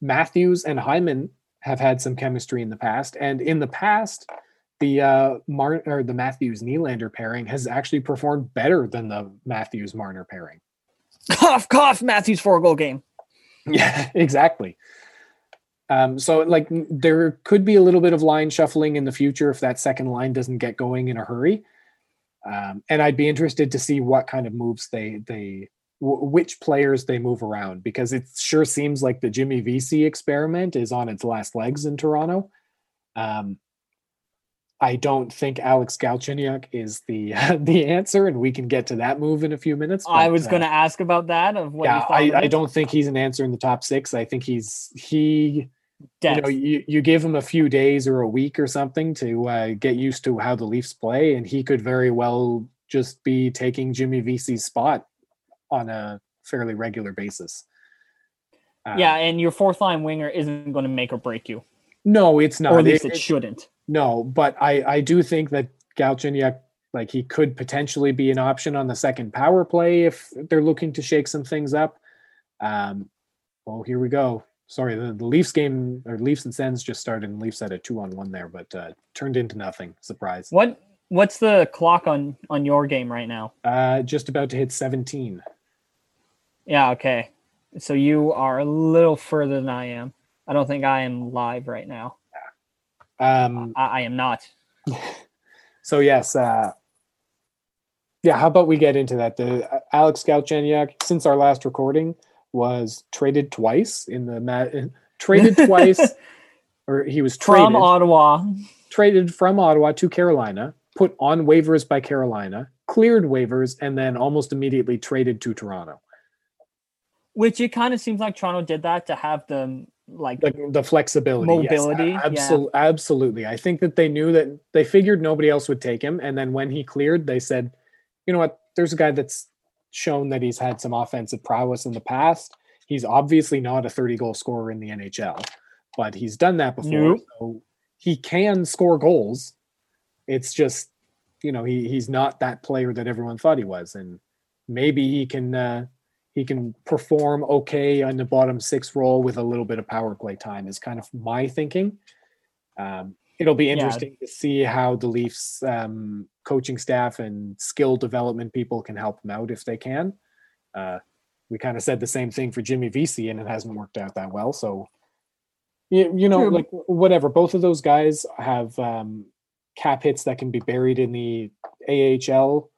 Matthews and Hyman have had some chemistry in the past, and in the past, the uh, Mar- or the Matthews Nylander pairing has actually performed better than the Matthews Marner pairing. Cough, cough. Matthews four goal game. [laughs] Yeah, exactly. Um, so like there could be a little bit of line shuffling in the future if that second line doesn't get going in a hurry. Um, and I'd be interested to see what kind of moves they they w- which players they move around because it sure seems like the Jimmy Vesey experiment is on its last legs in Toronto. Um, I don't think Alex Galchenyuk is the [laughs] the answer, and we can get to that move in a few minutes. I was uh, going to ask about that of what you yeah, thought. I, I don't think he's an answer in the top six. I think he's he. Depth. You know, you, you give him a few days or a week or something to uh, get used to how the Leafs play, and he could very well just be taking Jimmy Vesey's spot on a fairly regular basis. Uh, yeah, and your fourth line winger isn't going to make or break you, no, it's not. or at least it, it- shouldn't. No, but I I do think that Galchenyuk like he could potentially be an option on the second power play if they're looking to shake some things up. Um, well, here we go. Sorry, the, the Leafs game or Leafs and Sens just started, and Leafs had a two on one there, but uh, turned into nothing. Surprise. What What's the clock on on your game right now? Uh, just about to hit seventeen. Yeah, okay. So you are a little further than I am. I don't think I am live right now. Um, I, I am not. [laughs] so yes, uh, yeah. How about we get into that? The uh, Alex Galchenyuk, since our last recording, was traded twice in the ma- traded [laughs] twice, or he was traded From Ottawa. traded from Ottawa to Carolina, put on waivers by Carolina, cleared waivers, and then almost immediately traded to Toronto. Which it kind of seems like Toronto did that to have them like The, the flexibility, Mobility, yeah. absolutely, absolutely. I think that they knew that they figured nobody else would take him, and then when he cleared, they said, "You know what? There's a guy that's shown that he's had some offensive prowess in the past. He's obviously not a 30 goal scorer in the NHL, but he's done that before, so he can score goals. It's just, you know, he he's not that player that everyone thought he was, and maybe he can." Uh, he can perform okay on the bottom six role with a little bit of power play time is kind of my thinking. Um, it'll be interesting to see how the Leafs um, coaching staff and skill development people can help him out if they can. Uh, we kind of said the same thing for Jimmy Vesey and it hasn't worked out that well. So, you, you know, True. like whatever, both of those guys have um, cap hits that can be buried in the AHL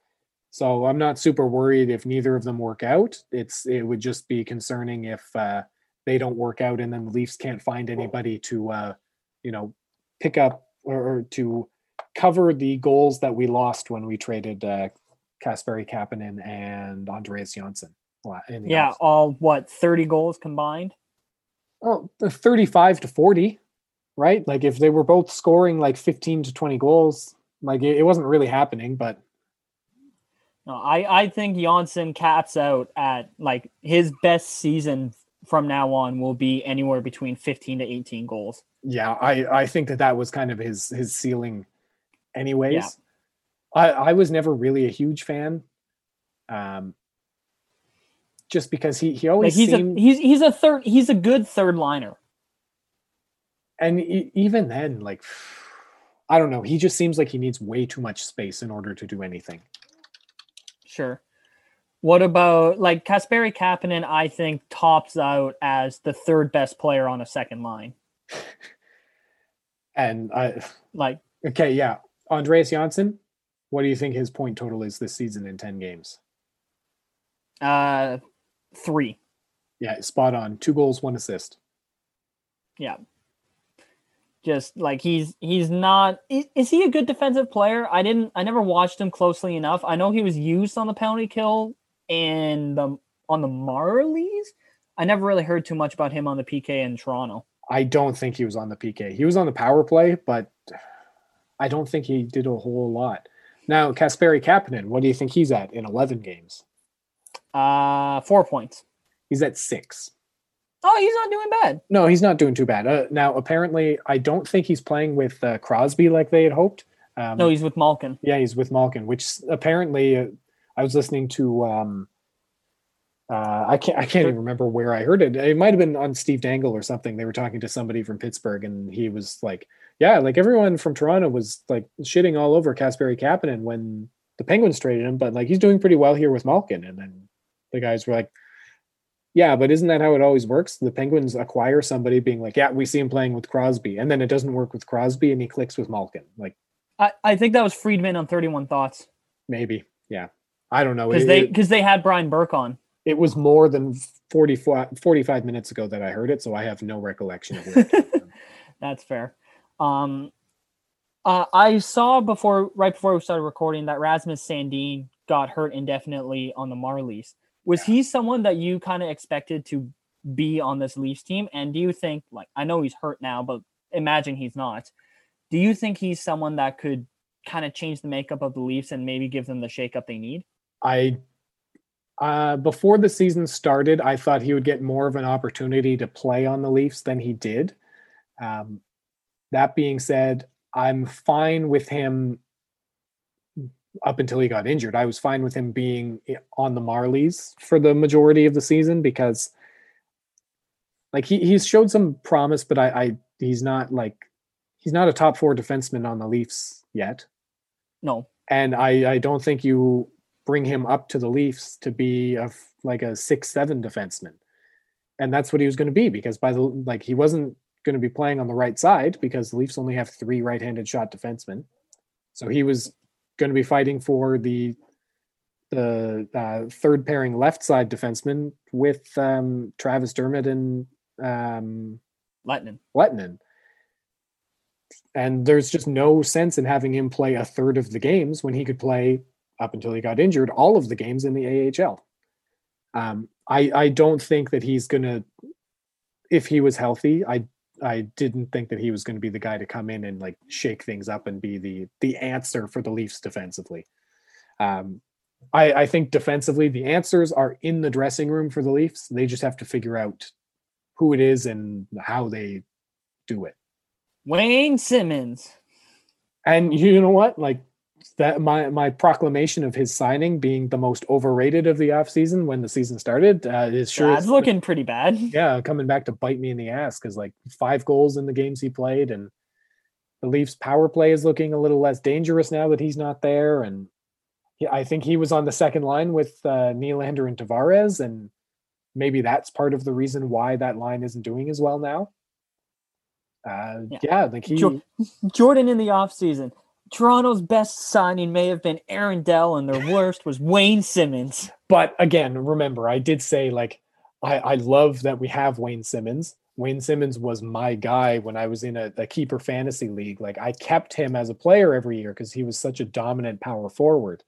so I'm not super worried if neither of them work out. It's it would just be concerning if uh, they don't work out and then the Leafs can't find anybody to uh, you know pick up or, or to cover the goals that we lost when we traded uh, Kasperi Kapanen and Andreas Johnsson. in the yeah, offseason. all what thirty goals combined. Oh, the 35 to 40, right? Like if they were both scoring like 15 to 20 goals, like it, it wasn't really happening, but No, I I think Johnsson caps out at like his best season from now on will be anywhere between fifteen to eighteen goals. yeah i i think that that was kind of his his ceiling anyways i i was never really a huge fan um just because he he Like always he's seemed a he's he's a third he's a good third liner. and e- even then like i don't know he just seems like he needs way too much space in order to do anything Sure. What about like Kasperi Kapanen? I think tops out as the third best player on a second line. [laughs] And I Like okay, yeah. Andreas Johnsson, what do you think his point total is this season in 10 games? uh three. Yeah, spot on. Two goals, one assist. Yeah. Just like he's he's not is, he a good defensive player? I didn't I never watched him closely enough. I know he was used on the penalty kill and the on the Marlies. I never really heard too much about him on the PK in Toronto. I don't think he was on the PK. He was on the power play, but I don't think he did a whole lot. Now, Kasperi Kapanen, what do you think he's at in 11 games? Uh four points. He's at six. Oh, he's not doing bad. No, he's not doing too bad. Uh, now, apparently, I don't think he's playing with uh, Crosby like they had hoped. Um, No, he's with Malkin. yeah, he's with Malkin, which apparently uh, I was listening to. Um, uh, I can't. I can't even remember where I heard it. It might have been on Steve Dangle or something. They were talking to somebody from Pittsburgh, and he was like, "Yeah, like everyone from Toronto was like shitting all over Kasperi Kapanen when the Penguins traded him, but like he's doing pretty well here with Malkin." And then the guys were like, "Yeah, but isn't that how it always works? The Penguins acquire somebody, being like, yeah, we see him playing with Crosby, and then it doesn't work with Crosby, and he clicks with Malkin. Like I, I think that was Friedman on 31 Thoughts maybe, yeah." I don't know. because they because they had Brian Burke on. it was more than 44 45 minutes ago that I heard it, so I have no recollection of where it. [laughs] That's fair. Um, uh, I saw before, right before we started recording, that Rasmus Sandin got hurt indefinitely on the Marlies. Was he someone that you kind of expected to be on this Leafs team? And do you think, like, I know he's hurt now, but imagine he's not. Do you think he's someone that could kind of change the makeup of the Leafs and maybe give them the shakeup they need? I uh, before the season started, I thought he would get more of an opportunity to play on the Leafs than he did. Um, that being said, I'm fine with him up until he got injured. I was fine with him being on the Marlies for the majority of the season because like he he's showed some promise, but I, I he's not like he's not a top four defenseman on the Leafs yet No. and I, I don't think you bring him up to the Leafs to be a like a six seven defenseman, and that's what he was going to be because by the like he wasn't going to be playing on the right side because the Leafs only have three right-handed shot defensemen, so he was going to be fighting for the the uh, third pairing left side defenseman with um, Travis Dermott and um, Lehtonen. Lehtonen. And there's just no sense in having him play a third of the games when he could play up until he got injured all of the games in the AHL. Um, I I don't think that he's gonna. If he was healthy, I I didn't think that he was going to be the guy to come in and like shake things up and be the the answer for the Leafs defensively. Um, I I think defensively the answers are in the dressing room for the Leafs. They just have to figure out who it is and how they do it. Wayne Simmonds. And you know what? Like that my my proclamation of his signing being the most overrated of the offseason when the season started uh, is sure That's is- looking pretty bad. [laughs] yeah coming back to bite me in the ass because like five goals in the games he played and the Leafs power play is looking a little less dangerous now that he's not there and he, I think he was on the second line with uh, Nylander and Tavares and maybe that's part of the reason why that line isn't doing as well now. Uh, Yeah. yeah. like he Jordan in the offseason. Toronto's best signing may have been Aaron Dell, and their worst was Wayne Simmonds. but again, remember, I did say like I, I love that we have Wayne Simmonds. Wayne Simmonds was my guy when I was in a, a keeper fantasy league. Like I kept him as a player every year because he was such a dominant power forward.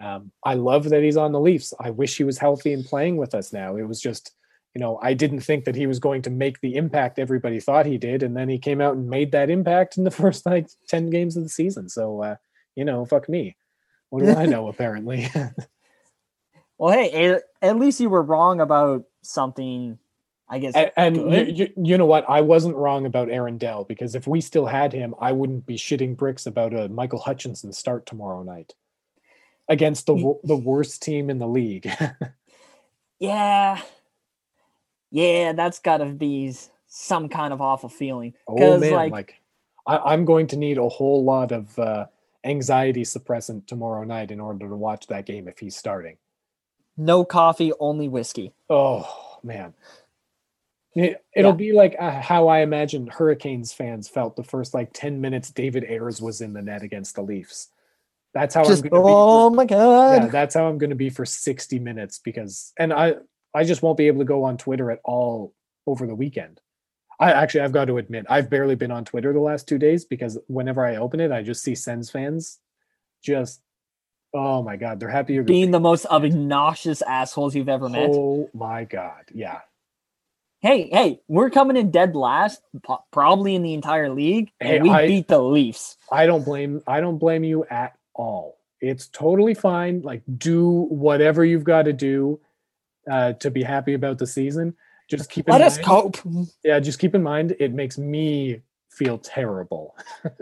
Um, I love that he's on the Leafs. I wish he was healthy and playing with us now. It was just, you know, I didn't think that he was going to make the impact everybody thought he did, and then he came out and made that impact in the [laughs] first like ten games of the season. So, uh, you know, fuck me. What do I [laughs] know? Apparently. [laughs] Well, hey, at, least you were wrong about something. I guess. And, and you, you, you know what? I wasn't wrong about Aaron Dell because if we still had him, I wouldn't be shitting bricks about a Michael Hutchinson start tomorrow night against the the worst team in the league. yeah, yeah, that's got to be some kind of awful feeling. oh man, like, like, I, I'm going to need a whole lot of uh, anxiety suppressant tomorrow night in order to watch that game if he's starting. No coffee, only whiskey. Oh man. It, it'll Yeah. be like uh, how I imagine Hurricanes fans felt the first like 10 minutes David Ayres was in the net against the Leafs. That's how Just I'm going to oh my god. yeah, that's how I'm going to be for 60 minutes because and I I just won't be able to go on Twitter at all over the weekend. I actually I've got to admit I've barely been on Twitter the last 2 days because whenever I open it I just see Sens fans just oh my god, they're happy you're Being the most obnoxious assholes you've ever met. Oh my god. Yeah. Hey, hey, we're coming in dead last, probably in the entire league, and Hey, we I- beat the Leafs. I don't blame I don't blame you at all. It's totally fine. Like do whatever you've got to do uh, to be happy about the season. Just keep in Let us mind, cope. Yeah, just keep in mind it makes me feel terrible. [laughs]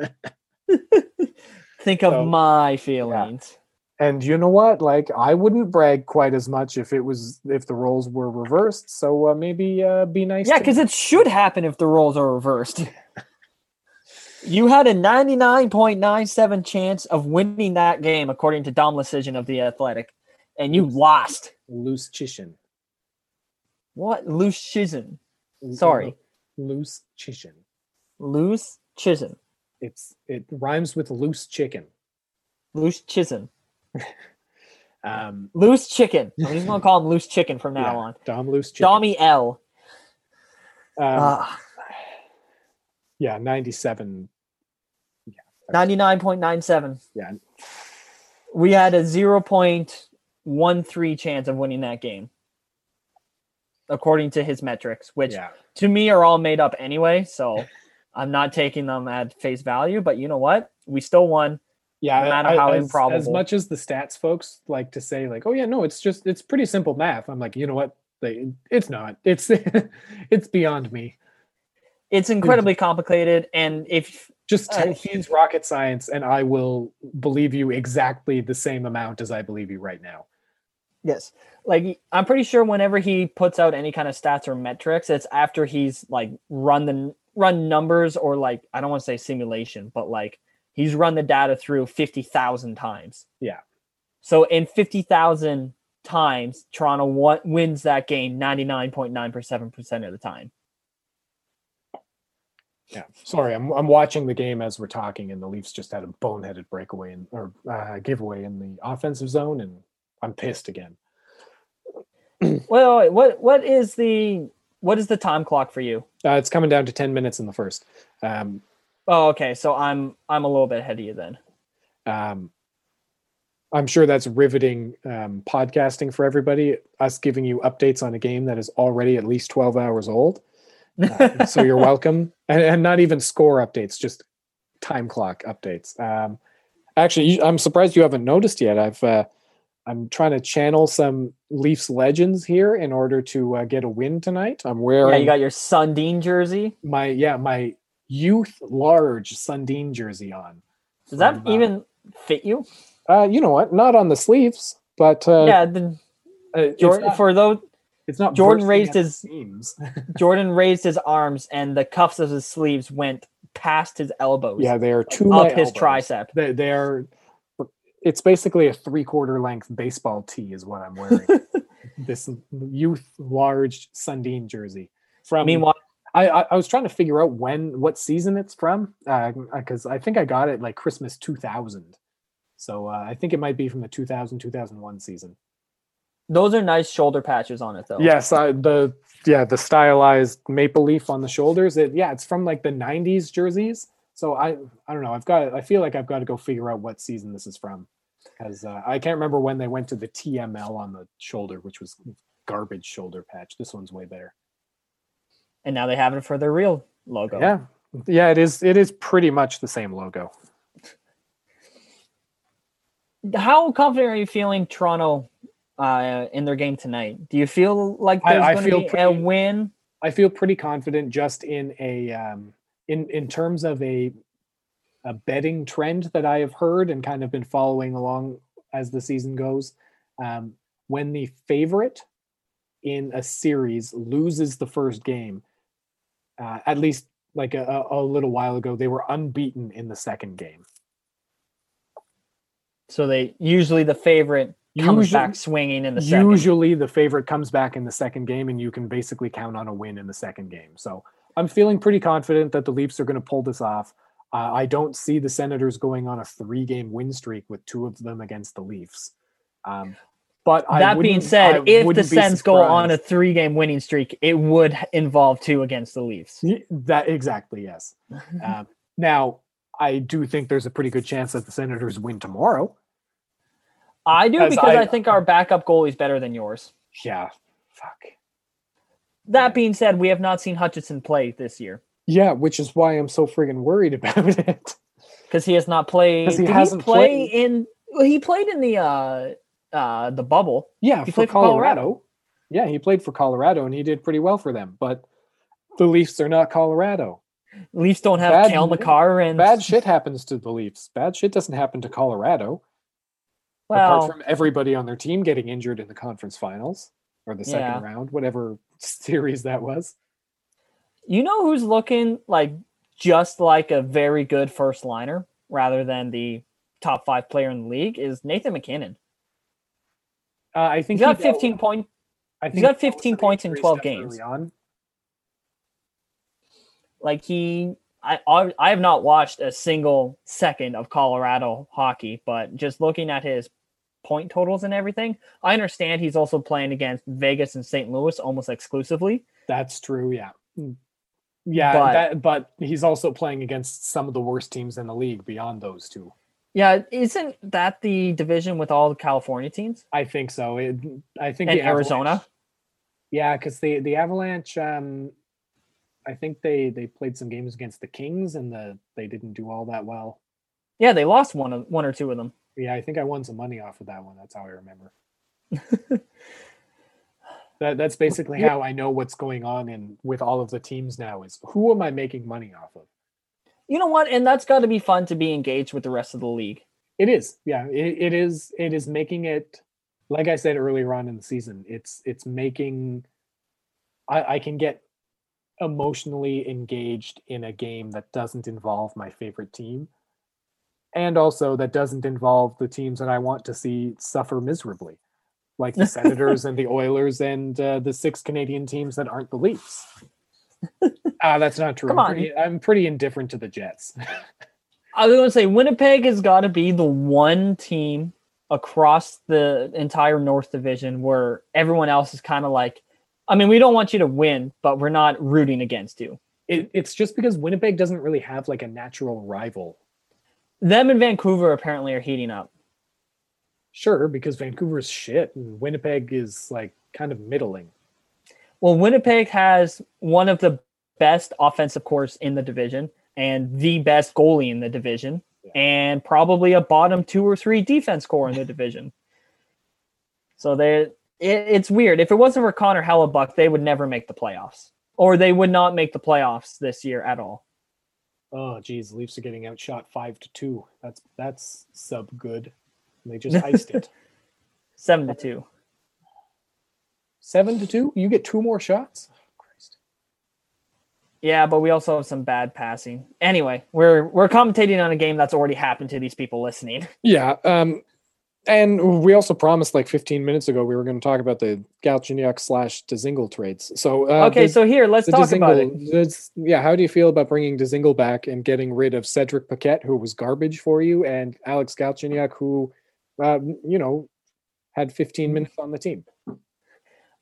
Think of So, my feelings. And you know what? Like I wouldn't brag quite as much if it was if the roles were reversed. So uh, maybe uh, be nice. Yeah, because it should happen if the roles are reversed. [laughs] you had a 99.97 chance of winning that game, according to Dom Decision of The Athletic, and you lost. loose chishin. What? Loose Chisholm. Sorry. loose chishin. Loose Chisholm. It's it rhymes with loose chicken. Loose Chisholm. [laughs] Um, Loose Chicken. I'm just going [laughs] to call him Loose Chicken from now yeah, on. Dom loose chicken. Dommy L. Um, Ah, yeah, ninety-seven. 99.97. Yeah, We had a 0.13 chance of winning that game, according to his metrics, which yeah. to me are all made up anyway. So [laughs] I'm not taking them at face value. But you know what? We still won. Yeah, no matter I- how as, As improbable. much as the stats folks like to say, like, "Oh yeah, no, it's just it's pretty simple math." I'm like, you know what? They, it's not. [laughs] It's it's beyond me. It's incredibly complicated. And if Just Uh, tell me it's rocket science, and I will believe you exactly the same amount as I believe you right now. Yes. Like I'm pretty sure whenever he puts out any kind of stats or metrics, it's after he's like run the run numbers or like I don't want to say simulation, but like he's run the data through 50,000 times. Yeah. So in 50,000 times, Toronto wins that game 99.97% of the time. Yeah, sorry, I'm I'm watching the game as we're talking, and the Leafs just had a boneheaded breakaway in, or uh, giveaway in the offensive zone, and I'm pissed again. [clears throat] Well, what what is the what is the time clock for you? Uh, it's coming down to ten minutes in the first. Um, Oh, okay. So I'm I'm a little bit ahead of you then. um, I'm sure that's riveting um, podcasting for everybody. Us giving you updates on a game that is already at least 12 hours old. [laughs] Uh, so you're welcome, and, and not even score updates, just time clock updates. Um, actually, I'm surprised you haven't noticed yet. I've uh, I'm trying to channel some Leafs legends here in order to uh, get a win tonight. I'm wearing. yeah, you got your Sundin jersey. my yeah my youth large Sundin jersey on. Does that uh, even fit you? Uh, you know what? Not on the sleeves, but uh, yeah, the, uh, Jordan not- for those It's not Jordan raised his- seams. [laughs] Jordan raised his arms and the cuffs of his sleeves went past his elbows. yeah, they are too up his tricep. They, they are. It's basically a three-quarter length baseball tee, is what I'm wearing. [laughs] this youth large Sundin jersey. From Meanwhile, I, I I was trying to figure out when what season it's from because I think I got it like Christmas 2000. So uh, I think it might be from the 2000 2001 season. those are nice shoulder patches on it though. Yes, I, the yeah the stylized maple leaf on the shoulders. It yeah, it's from like the '90s jerseys. So I I don't know. I've got I feel like I've got to go figure out what season this is from because uh, I can't remember when they went to the TML on the shoulder, which was garbage shoulder patch. This one's way better. And now they have it for their real logo. Yeah, yeah, it is. It is pretty much the same logo. How confident are you feeling Toronto uh, in their game tonight? Do you feel like I- there's I going feel to be a pretty- win? I feel pretty confident just in a um, in in terms of a a betting trend that I have heard and kind of been following along as the season goes. Um, when the favorite in a series loses the first game, uh, at least like a, a little while ago, they were unbeaten in the second game. So they usually the favorite comes Usually- back swinging in the second. Usually the favorite comes back in the second game and you can basically count on a win in the second game. So I'm feeling pretty confident that the Leafs are going to pull this off. Uh, I don't see the Senators going on a three game win streak with two of them against the Leafs. Um, but I that being said, I if the Sens go on a three game winning streak, it would involve two against the Leafs. That exactly yes. [laughs] um, now I do think there's a pretty good chance that the Senators win tomorrow. I do Because because I, I- think our backup goalie is better than yours. Yeah, fuck. That being said, we have not seen Hutchinson play this year Yeah, which is why I'm so friggin' worried about [laughs] it. because he has not played. he did hasn't play played. in. Well, he played in the uh uh the bubble. Yeah, He for played for Colorado. Colorado. Yeah, he played for Colorado and he did pretty well for them. But the Leafs are not Colorado. Leafs don't have Bad- Cale Makar and Bad shit happens to the Leafs. Bad shit doesn't happen to Colorado. Well, apart from everybody on their team getting injured in the conference finals or the second Yeah. round, whatever [laughs] series that was. you know who's looking like just like a very good first liner rather than the top five player in the league is Nathan MacKinnon. Uh, I think He's got he dealt- 15 point. I he's think got he dealt with 15 points in 12 games. On. Like he, I I have not watched a single second of Colorado hockey, but just looking at his point totals and everything, I understand he's also playing against Vegas and St. Louis almost exclusively. That's true. Yeah. Mm. Yeah, But- that, but he's also playing against some of the worst teams in the league beyond those two. Yeah, isn't that the division with all the California teams I think so. It, I think and the Arizona? Avalanche- Yeah, because the the Avalanche, um, I think they they played some games against the Kings and the they didn't do all that well. Yeah, they lost one of one or two of them. Yeah, I think I won some money off of that one. That's how I remember. [laughs] that that's basically Yeah. how I know what's going on and with all of the teams now. Is who am I making money off of? You know what? And that's got to be fun to be engaged with the rest of the league. It is, yeah. It, it is. It is making it. Like I said earlier on in the season, it's it's making. I, I can get emotionally engaged in a game that doesn't involve my favorite team, and also that doesn't involve the teams that I want to see suffer miserably, like the Senators [laughs] and the Oilers and uh, the six Canadian teams that aren't the Leafs. Ah, [laughs] that's not true. Come I'm on. pretty, I'm pretty indifferent to the Jets. [laughs] I was going to say Winnipeg has got to be the one team across the entire North Division where everyone else is kind of like, I mean, we don't want you to win, but we're not rooting against you. it, it's just because Winnipeg doesn't really have like a natural rival. Them and Vancouver apparently are heating up. Sure, because Vancouver's shit and Winnipeg is like kind of middling. Well, Winnipeg has one of the best offensive cores in the division and the best goalie in the division and probably a bottom two or three defense core in the division. So they it, it's weird. If it wasn't for Connor Hellebuyck, they would never make the playoffs. Or they would not make the playoffs this year at all. Oh, geez, Leafs are getting outshot five to two. That's that's sub good. They just [laughs] iced it. Seven to two. Seven to two. You get two more shots. Christ. Yeah, but we also have some bad passing. Anyway, we're we're commentating on a game that's already happened to these people listening. Yeah. Um, and we also promised like 15 minutes ago we were going to talk about the Galchenyuk slash Dzingel trades. So uh, okay, the- so here let's talk about it. Yeah, how do you feel about bringing Dzingel back and getting rid of Cedric Paquette, who was garbage for you, and Alex Galchenyuk, who, uh, you know, had 15 minutes on the team?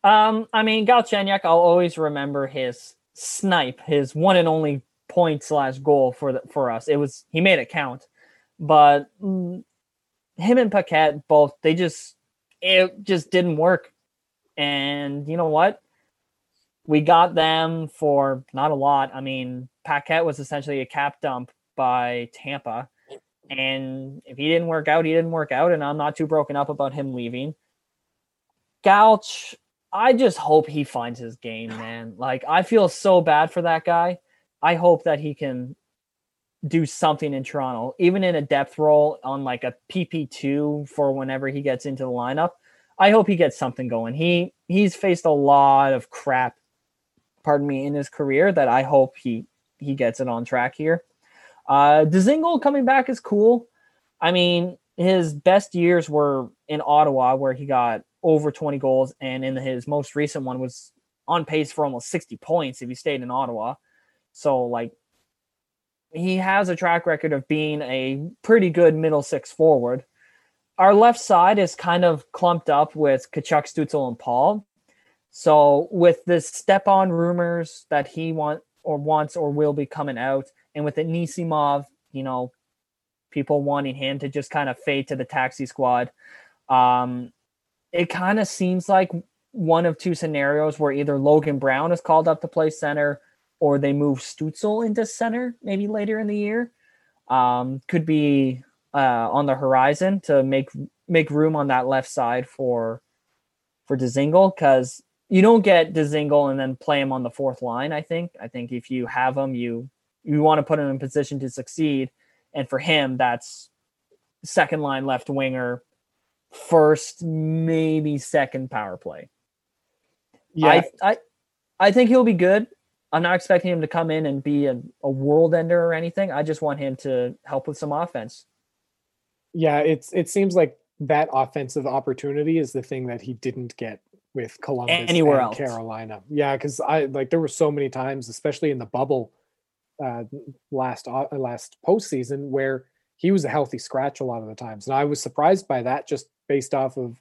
Um, I mean, Galchenyuk, I'll always remember his snipe, his one and only point slash goal for the, for us. It was he made it count, but mm, him and Paquette both they just it just didn't work. And you know what? We got them for not a lot. I mean, Paquette was essentially a cap dump by Tampa. And if he didn't work out, he didn't work out. And I'm not too broken up about him leaving. Gouch, I just hope he finds his game, man. Like I feel so bad for that guy. I hope that he can do something in Toronto, even in a depth role on like a PP2 for whenever he gets into the lineup. I hope he gets something going. He he's faced a lot of crap, pardon me, in his career that I hope he he gets it on track here. Uh Dzingel coming back is cool. I mean, his best years were in Ottawa, where he got over 20 goals, and in his most recent one was on pace for almost 60 points if he stayed in Ottawa. So, like, he has a track record of being a pretty good middle six forward. Our left side is kind of clumped up with Tkachuk, Stützle, and Paul. So, with the Stepan rumors that he want or wants or will be coming out, and with the Anisimov, you know, people wanting him to just kind of fade to the taxi squad, um, it kind of seems like one of two scenarios where either Logan Brown is called up to play center or they move Stützle into center maybe later in the year. Um, could be uh, on the horizon to make make room on that left side for for Dzingel because you don't get Dzingel and then play him on the fourth line. I think. I think if you have him, you you want to put him in position to succeed, and for him, that's second line left winger, first maybe second power play. Yeah, I I, I think he'll be good. I'm not expecting him to come in and be a, a world ender or anything. I just want him to help with some offense. Yeah, it's it seems like that offensive opportunity is the thing that he didn't get with Columbus anywhere else. Carolina. Yeah, because I like there were so many times, especially in the bubble uh, last uh, last postseason, where he was a healthy scratch a lot of the times, and I was surprised by that just based off of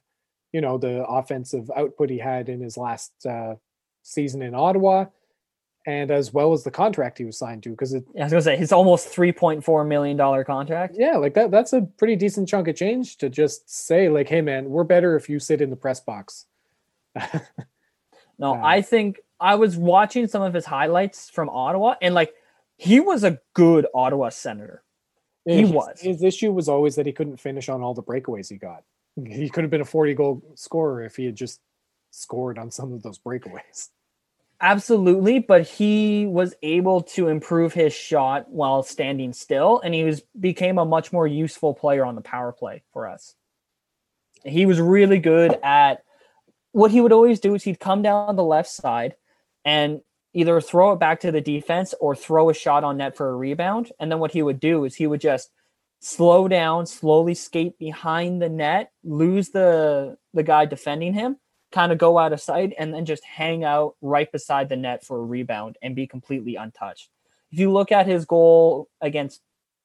you know the offensive output he had in his last uh, season in Ottawa and as well as the contract he was signed to because yeah, I was gonna say his almost three point four million dollar contract. Yeah, like that that's a pretty decent chunk of change to just say, like, hey man, we're better if you sit in the press box. [laughs] no, uh, I think I was watching some of his highlights from Ottawa and like he was a good Ottawa senator. He his, was. His issue was always that he couldn't finish on all the breakaways he got. He could have been a 40 goal scorer if he had just scored on some of those breakaways. Absolutely, but he was able to improve his shot while standing still, and he was became a much more useful player on the power play for us. He was really good at what he would always do is he'd come down the left side and either throw it back to the defense or throw a shot on net for a rebound. And then what he would do is he would just slow down, slowly skate behind the net, lose the the guy defending him, kind of go out of sight and then just hang out right beside the net for a rebound and be completely untouched. If you look at his goal against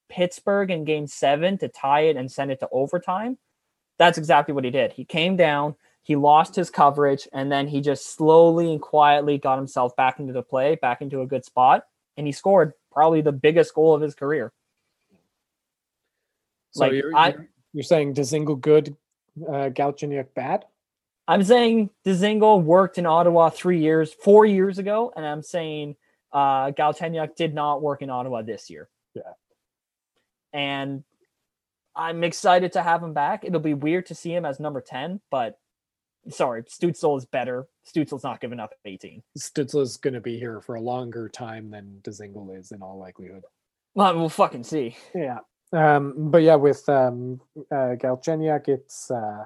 Pittsburgh in game seven to tie it and send it to overtime, that's exactly what he did. He came down, he lost his coverage, and then he just slowly and quietly got himself back into the play, back into a good spot, and he scored probably the biggest goal of his career. So like, you're, I, you're saying Dzingel good, uh, Galchenyuk bad? I'm saying Dzingel worked in Ottawa three years, four years ago, and I'm saying uh, Galchenyuk did not work in Ottawa this year. Yeah. And I'm excited to have him back. It'll be weird to see him as number 10, but sorry, Stützle is better. Stützle's not giving up 18. Stützle is going to be here for a longer time than Dzingel is in all likelihood. Well, we'll fucking see. Yeah. Um, but yeah, with um, uh, Galchenyuk, it's uh,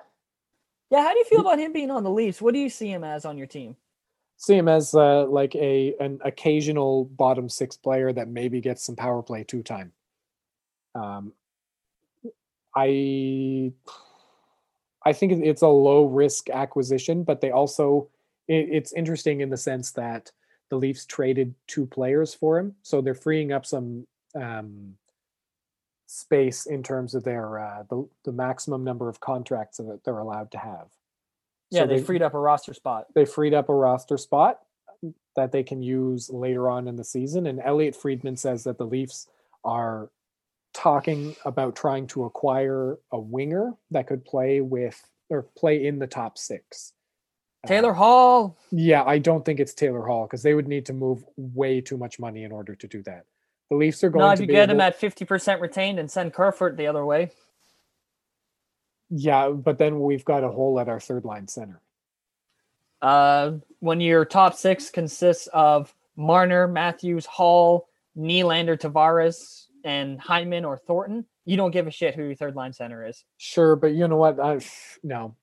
yeah, how do you feel about him being on the Leafs? What do you see him as on your team? See him as uh, like a an occasional bottom six player that maybe gets some power play two time. Um, I I think it's a low risk acquisition, but they also it, it's interesting in the sense that the Leafs traded two players for him, so they're freeing up some um, space in terms of their uh, the the maximum number of contracts that they're allowed to have. Yeah, so they, they freed up a roster spot. They freed up a roster spot that they can use later on in the season. And Elliotte Friedman says that the Leafs are talking about trying to acquire a winger that could play with or play in the top six. Taylor uh, Hall. Yeah, I don't think it's Taylor Hall because they would need to move way too much money in order to do that. The Leafs are going. No, if you get able... him at fifty percent retained and send Kerfoot the other way. Yeah, but then we've got a hole at our third line center. Uh, when your top six consists of Marner, Matthews, Hall, Nylander, Tavares, and Hyman or Thornton, you don't give a shit who your third line center is. Sure, but you know what? I no.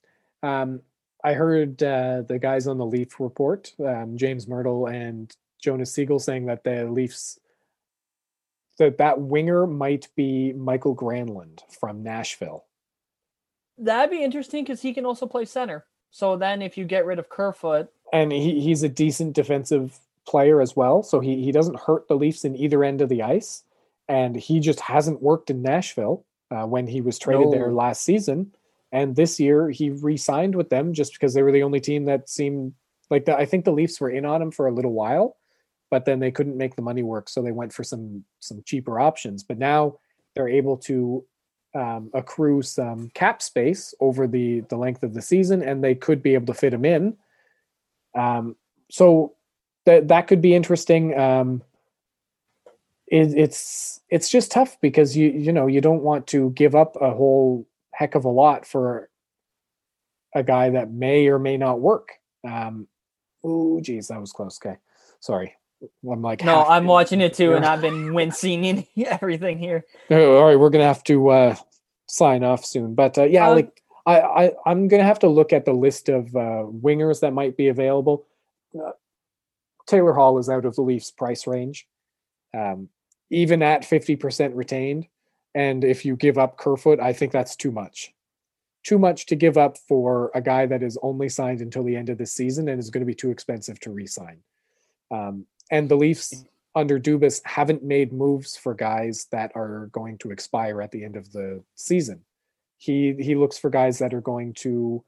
Um, I heard uh, the guys on the Leaf report, um, James Mirtle and Jonas Siegel, saying that the Leafs that that winger might be Michael Granlund from Nashville. That'd be interesting because he can also play center. So then, if you get rid of Kerfoot, and he, he's a decent defensive player as well. So he, he doesn't hurt the Leafs in either end of the ice. And he just hasn't worked in Nashville uh, when he was traded there last season. And this year he re signed with them just because they were the only team that seemed like the, I think the Leafs were in on him for a little while, but then they couldn't make the money work. So they went for some some cheaper options. But now they're able to um, accrue some cap space over the the length of the season, and they could be able to fit him in. Um, so that that could be interesting. Um, it, it's it's just tough because you you know you don't want to give up a whole heck of a lot for a guy that may or may not work. Um, oh, geez, that was close. Okay, sorry. I'm like no, I'm in- watching it too, and I've been wincing in [laughs] everything here. [laughs] All right, we're gonna have to uh, sign off soon. But uh, yeah, Uh, like I, I, I'm gonna have to look at the list of uh, wingers that might be available. Uh, Taylor Hall is out of the Leafs' price range, um, even at 50% retained. And if you give up Kerfoot, I think that's too much. Too much to give up for a guy that is only signed until the end of the season and is going to be too expensive to re-sign. Um, and the Leafs under Dubas haven't made moves for guys that are going to expire at the end of the season. He he looks for guys that are going to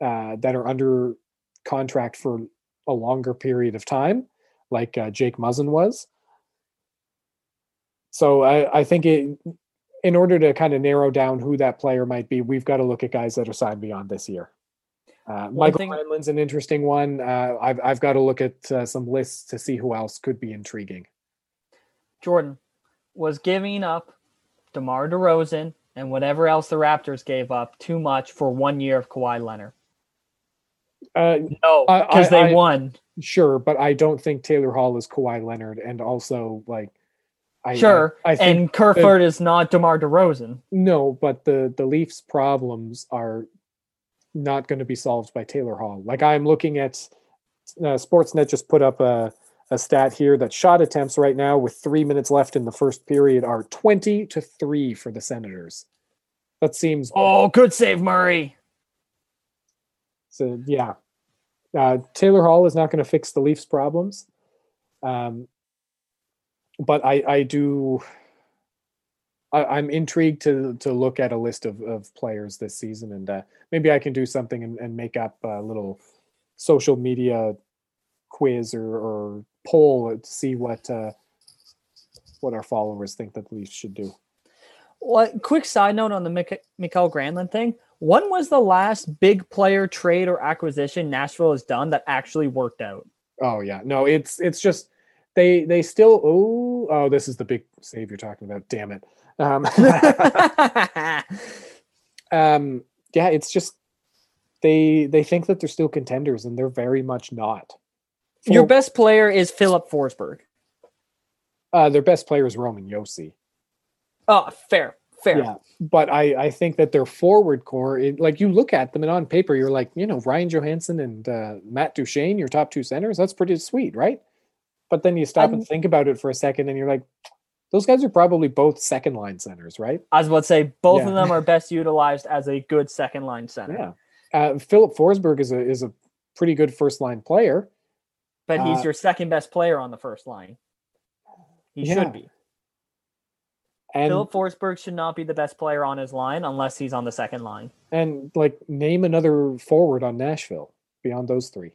uh, that are under contract for a longer period of time, like uh, Jake Muzzin was. So I, I think it, in order to kind of narrow down who that player might be, we've got to look at guys that are signed beyond this year. Uh, Michael thing- Granlund's an interesting one. Uh, I've I've got to look at uh, some lists to see who else could be intriguing. Jordan was giving up DeMar DeRozan and whatever else the Raptors gave up too much for one year of Kawhi Leonard. Uh, No, because they I- won. sure, but I don't think Taylor Hall is Kawhi Leonard, and also like, I I- Sure, I, think and Kerfoot is not DeMar DeRozan. no, but the the Leafs' problems are not going to be solved by Taylor Hall. Like I'm looking at uh, Sportsnet just put up a a stat here that shot attempts right now with three minutes left in the first period are 20 to 3 for the Senators. That seems Oh, good save, Murray. So yeah, uh, Taylor Hall is not going to fix the Leafs' problems, um, but I I do. I, I'm intrigued to to look at a list of, of players this season, and uh, maybe I can do something and, and make up a little social media quiz or, or poll to see what uh, what our followers think that the Leafs should do. What quick side note on the Mik- Mikael Granlund thing? When was the last big player trade or acquisition Nashville has done that actually worked out? Oh yeah, no, it's it's just they they still oh oh this is the big save you're talking about. Damn it. Um, [laughs] [laughs] um, yeah, it's just they they think that they're still contenders and they're very much not. Your best player is Filip Forsberg. uh, their best player is Roman Josi. Oh, fair, fair. Yeah, but I I think that their forward core, it, like you look at them and on paper, you're like, you know, Ryan Johansen and uh, Matt Duchene, your top two centers. That's pretty sweet, right? But then you stop and I'm- think about it for a second, and you're like, those guys are probably both second line centers, right? I was about to say both Yeah. of them are best utilized as a good second line center. Yeah. Uh, Filip Forsberg is a is a pretty good first line player. But he's Uh, your second best player on the first line. He Yeah. should be. And Filip Forsberg should not be the best player on his line unless he's on the second line. and like name another forward on Nashville beyond those three.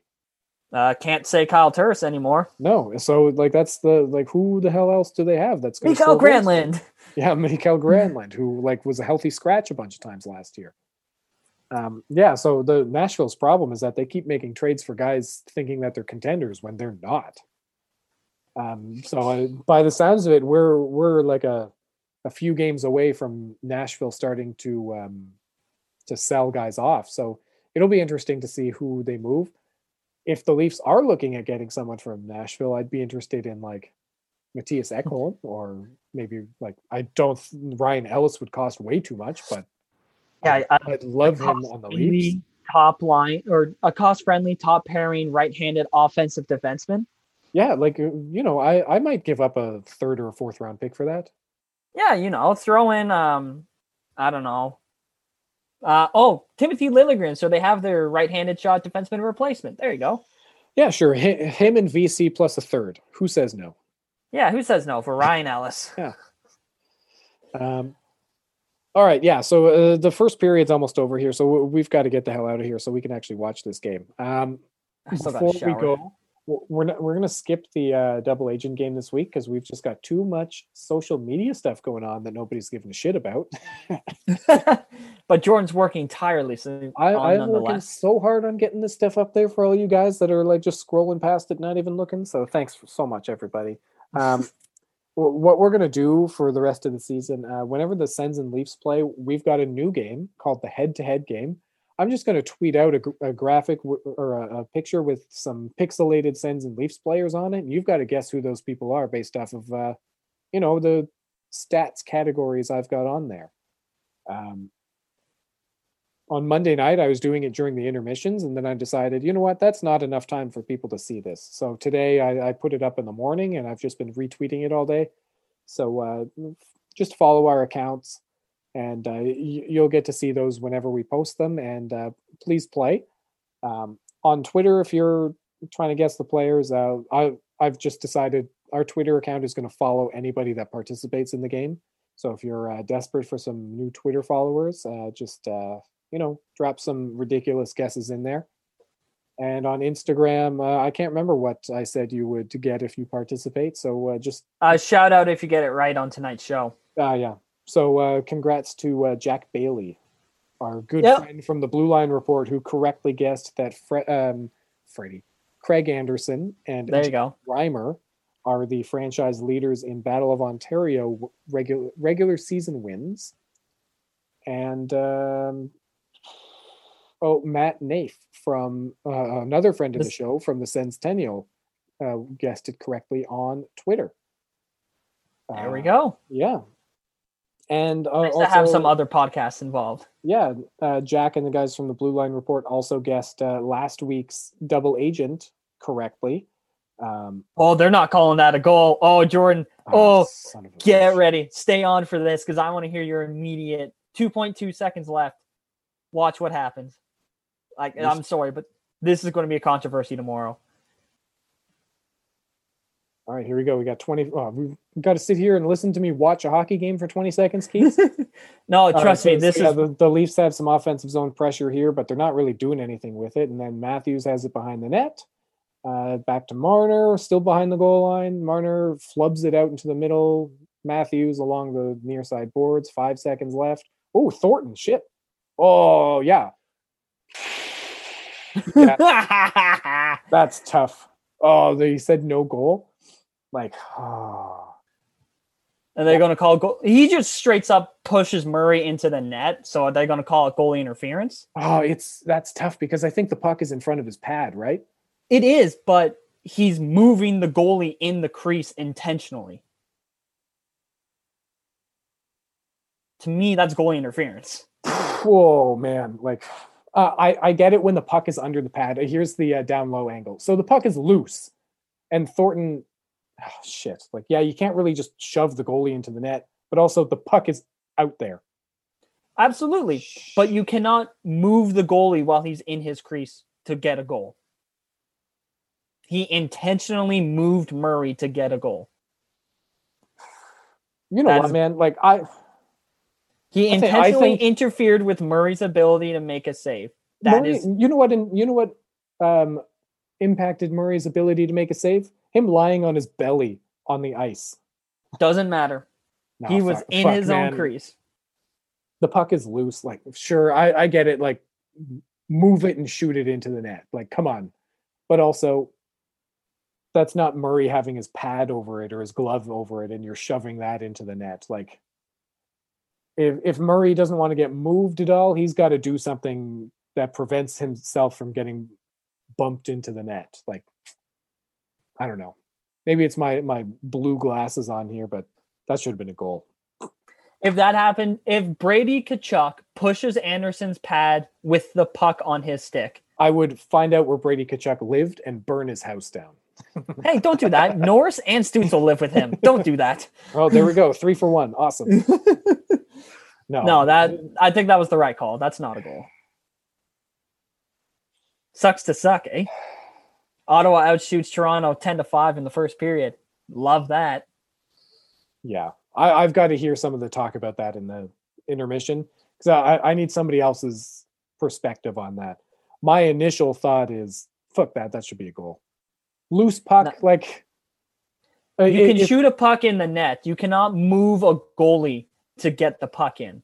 Uh, can't say Kyle Turris anymore. No. So like that's the like who the hell else do they have that's gonna Mikael? Granlund. Yeah, Mikael Granlund, who like was a healthy scratch a bunch of times last year. Um, yeah, so the Nashville's problem is that they keep making trades for guys thinking that they're contenders when they're not. Um, so uh, by the sounds of it, we're we're like a a few games away from Nashville starting to um, to sell guys off. So it'll be interesting to see who they move. If the Leafs are looking at getting someone from Nashville, I'd be interested in like Mattias Ekholm or maybe like I don't Ryan Ellis would cost way too much, but Yeah, I'd, I- I'd love him on the Leafs. Top line or a cost friendly top pairing right handed offensive defenseman. Yeah, like uh, you know, I I might give up a third or a fourth round pick for that. Yeah, you know, I'll throw in um I don't know. Uh, oh, Timothy Liljegren. So they have their right-handed shot defenseman replacement. There you go. Yeah, sure. Hi- Him and VC plus a third. Who says no? Yeah, who says no for Ryan Ellis? [laughs] yeah. Um, all right, yeah. So uh, the first period's almost over here, so we- we've got to get the hell out of here so we can actually watch this game. Um, I still gotta before we go, we're not, we're gonna skip the uh, double agent game this week because we've just got too much social media stuff going on that nobody's giving a shit about. [laughs] [laughs] but Jordan's working tirelessly I, I'm working so hard on getting this stuff up there for all you guys that are like just scrolling past it, not even looking. So thanks so much, everybody. Um, [laughs] what we're gonna do for the rest of the season, uh, whenever the Sens and Leafs play, we've got a new game called the head-to-head game. I'm just gonna tweet out a, a graphic w- or a, a picture with some pixelated Sens and Leafs players on it, and you've got to guess who those people are based off of, uh, you know, the stats categories I've got on there. Um, on Monday night, I was doing it during the intermissions, and then I decided, you know what, that's not enough time for people to see this. So today I, I put it up in the morning, and I've just been retweeting it all day. So uh, just follow our accounts, and uh, you'll get to see those whenever we post them. And uh, please play um, on Twitter if you're trying to guess the players. Uh, I I've just decided our Twitter account is going to follow anybody that participates in the game. So if you're uh, desperate for some new Twitter followers, uh, just you know drop some ridiculous guesses in there. And on Instagram, uh, I can't remember what I said you would to get if you participate. So uh, just Uh, shout out if you get it right on tonight's show. uh, yeah. So uh, congrats to uh, Jack Bailey, our good Yep. friend from the Blue Line Report, who correctly guessed that Fre- um, Freddie, Craig Anderson, and There you go. Reimer are the franchise leaders in Battle of Ontario regular regular season wins, and um, oh, Matt Nafe from uh, another friend of the show from the Centennial uh, guessed it correctly on Twitter. There we Uh, go. Yeah, and uh, Nice also, to have some other podcasts involved. yeah, uh, Jack and the guys from the Blue Line Report also guessed uh, last week's double agent correctly. Um, Oh, they're not calling that a goal. Oh, Jordan, Oh, son of a get ready. Stay on for this because I want to hear your immediate 2.2 seconds left. Watch what happens. Like, This- I'm sorry, but this is going to be a controversy tomorrow. All right, here we go. We got 20. Oh, we've got to sit here and listen to me watch a hockey game for 20 seconds, Keith. [laughs] No, All right, trust me, so- this yeah, is the, the Leafs have some offensive zone pressure here, but they're not really doing anything with it. And then Matthews has it behind the net. Uh, back to Marner, still behind the goal line. Marner flubs it out into the middle. Matthews along the near side boards. Five seconds left. Oh, Thornton, shit. Oh, yeah. Yeah, [laughs] that's tough. Oh, they said no goal. Like, ah. oh. and they're going to call goal. He just straight up pushes Murray into the net. So are they going to call it goalie interference? Oh, it's that's tough because I think the puck is in front of his pad, right? It is, but he's moving the goalie in the crease intentionally. To me, that's goalie interference. Whoa, man! Like, uh, I I get it when the puck is under the pad. Here's the uh, down low angle. So the puck is loose, and Thornton, oh, shit! Like, yeah, you can't really just shove the goalie into the net, but also the puck is out there. Absolutely. But you cannot move the goalie while he's in his crease to get a goal. He intentionally moved Murray to get a goal. You know That what, man? Like, I He I intentionally think- interfered with Murray's ability to make a save. That Murray, is you know what? You know what? Um, impacted Murray's ability to make a save. Him lying on his belly on the ice. doesn't matter. No, he was in fuck, his own crease. the puck is loose. Like, sure, I, I get it. Like, move it and shoot it into the net. Like, come on. But also, that's not Murray having his pad over it or his glove over it, and you're shoving that into the net. Like, if if Murray doesn't want to get moved at all, he's got to do something that prevents himself from getting bumped into the net. Like, I don't know. Maybe it's my my blue glasses on here, but that should have been a goal. If that happened, if Brady Tkachuk pushes Anderson's pad with the puck on his stick, I would find out where Brady Tkachuk lived and burn his house down. Hey, don't do that. Norris and Stoots will live with him. Don't do that. Oh, there we go. Three for one. Awesome. [laughs] No, No, that I think that was the right call. That's not a goal. Sucks to suck, eh? Ottawa outshoots Toronto 10 to 5 in the first period. Love that. yeah, I, I've got to hear some of the talk about that in the intermission because I, I need somebody else's perspective on that. My initial thought is, fuck that, that should be a goal. Loose puck, No. like uh, You can if- shoot a puck in the net. You cannot move a goalie to get the puck in.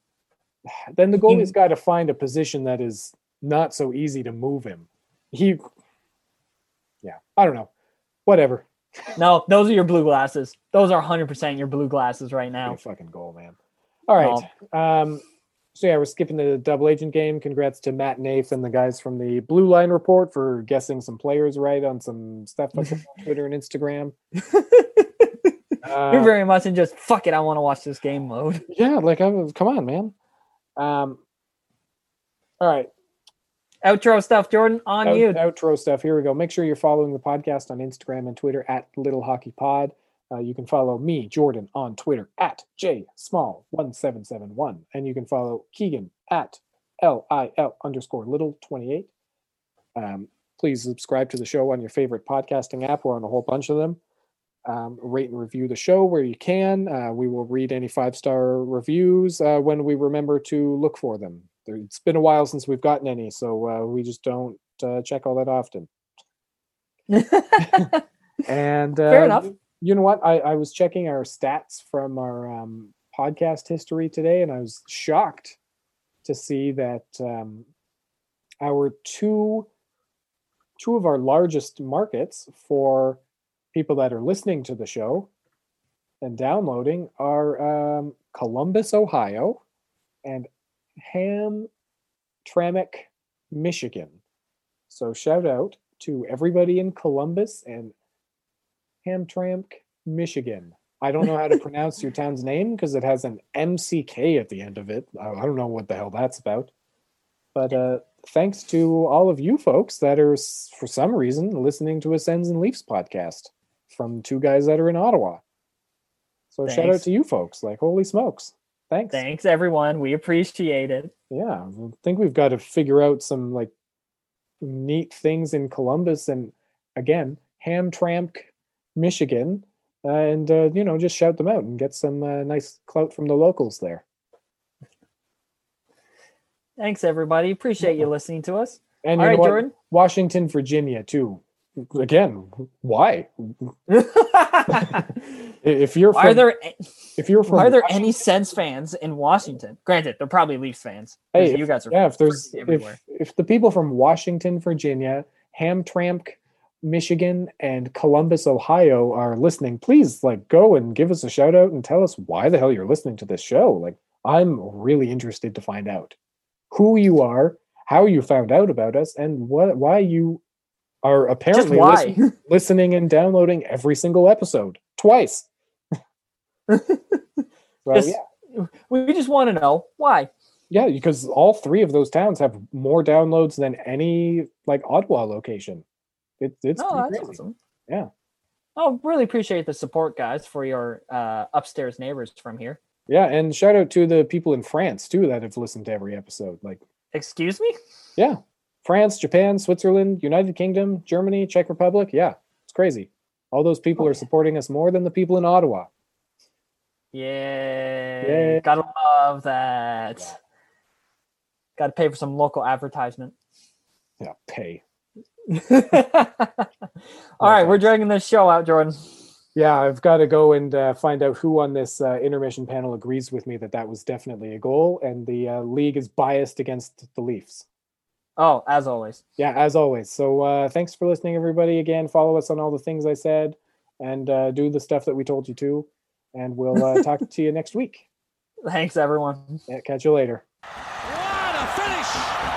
then the goalie's got to find a position that is not so easy to move him. He, yeah, I don't know, whatever. [laughs] No, those are your blue glasses. Those are 100% your blue glasses right now. fucking goal, man. All right. Um, so yeah, we're skipping the double agent game. Congrats to Matt Nath and the guys from the Blue Line Report for guessing some players right on some stuff on [laughs] Twitter and Instagram. Uh, You're very much in just fuck it. I want to watch this game mode. [laughs] yeah, like I'm, come on, man. Um, all right, Outro stuff, Jordan, on out- you. outro stuff. Here we go. Make sure you're following the podcast on Instagram and Twitter at Little Hockey Pod. Uh, you can follow me, Jordan, on Twitter at J Small one seven seven one, and you can follow Keegan at L I L underscore Little twenty eight. Um, please subscribe to the show on your favorite podcasting app. We're on a whole bunch of them. Um, rate and review the show where you can. Uh, we will read any five star reviews uh, when we remember to look for them. There, it's been a while since we've gotten any, so uh, we just don't uh, check all that often. [laughs] [laughs] And uh, Fair enough. You know what? I, I was checking our stats from our um, podcast history today, and I was shocked to see that um, our two two of our largest markets for people that are listening to the show and downloading are um, Columbus, Ohio, and Hamtramck, Michigan. So shout out to everybody in Columbus and Hamtramck, Michigan. I don't know how to [laughs] pronounce your town's name because it has an MCK at the end of it. I don't know what the hell that's about. But uh, thanks to all of you folks that are, for some reason, listening to a Sens and Leafs podcast from two guys that are in Ottawa. So shout out to you folks. Like, holy smokes. Thanks. Thanks, everyone. We appreciate it. Yeah, I think we've got to figure out some like neat things in Columbus and again, Hamtramck, Michigan, and uh, you know, just shout them out and get some uh, nice clout from the locals there. Thanks, everybody. Appreciate you listening to us. And All right, what? Jordan. Washington, Virginia, too. Again, why? [laughs] If you're from, are there if you're from are there Wash- any Sens fans in Washington? Granted, they're probably Leafs fans. Hey, you guys are yeah, if there's if, if the people from Washington, Virginia, Hamtramck, Michigan, and Columbus, Ohio are listening, please like go and give us a shout out and tell us why the hell you're listening to this show. Like I'm really interested to find out who you are, how you found out about us, and what why you are apparently listen- listening and downloading every single episode twice. [laughs] so, Just- yeah. we just want to know why. Yeah, because all three of those towns have more downloads than any like Ottawa location. It, it's Oh, that's crazy. awesome. Yeah. Oh, really appreciate the support, guys, for your uh, upstairs neighbors from here. Yeah, and shout out to the people in France too that have listened to every episode. Like, Excuse me? yeah, France, Japan, Switzerland, United Kingdom, Germany, Czech Republic. Yeah, it's crazy. All those people Oh, are yeah. supporting us more than the people in Ottawa. Yeah. Yeah. Gotta love that. Gotta pay for some local advertisement. Yeah, pay. [laughs] All right, we're dragging this show out, Jordan. Yeah, I've got to go and uh, find out who on this uh, intermission panel agrees with me that that was definitely a goal, and the uh, league is biased against the Leafs. Oh, as always. yeah as always so uh thanks for listening everybody again follow us on all the things i said and uh do the stuff that we told you to and we'll uh, talk to you next week [laughs] Thanks, everyone. yeah, catch you later What a finish!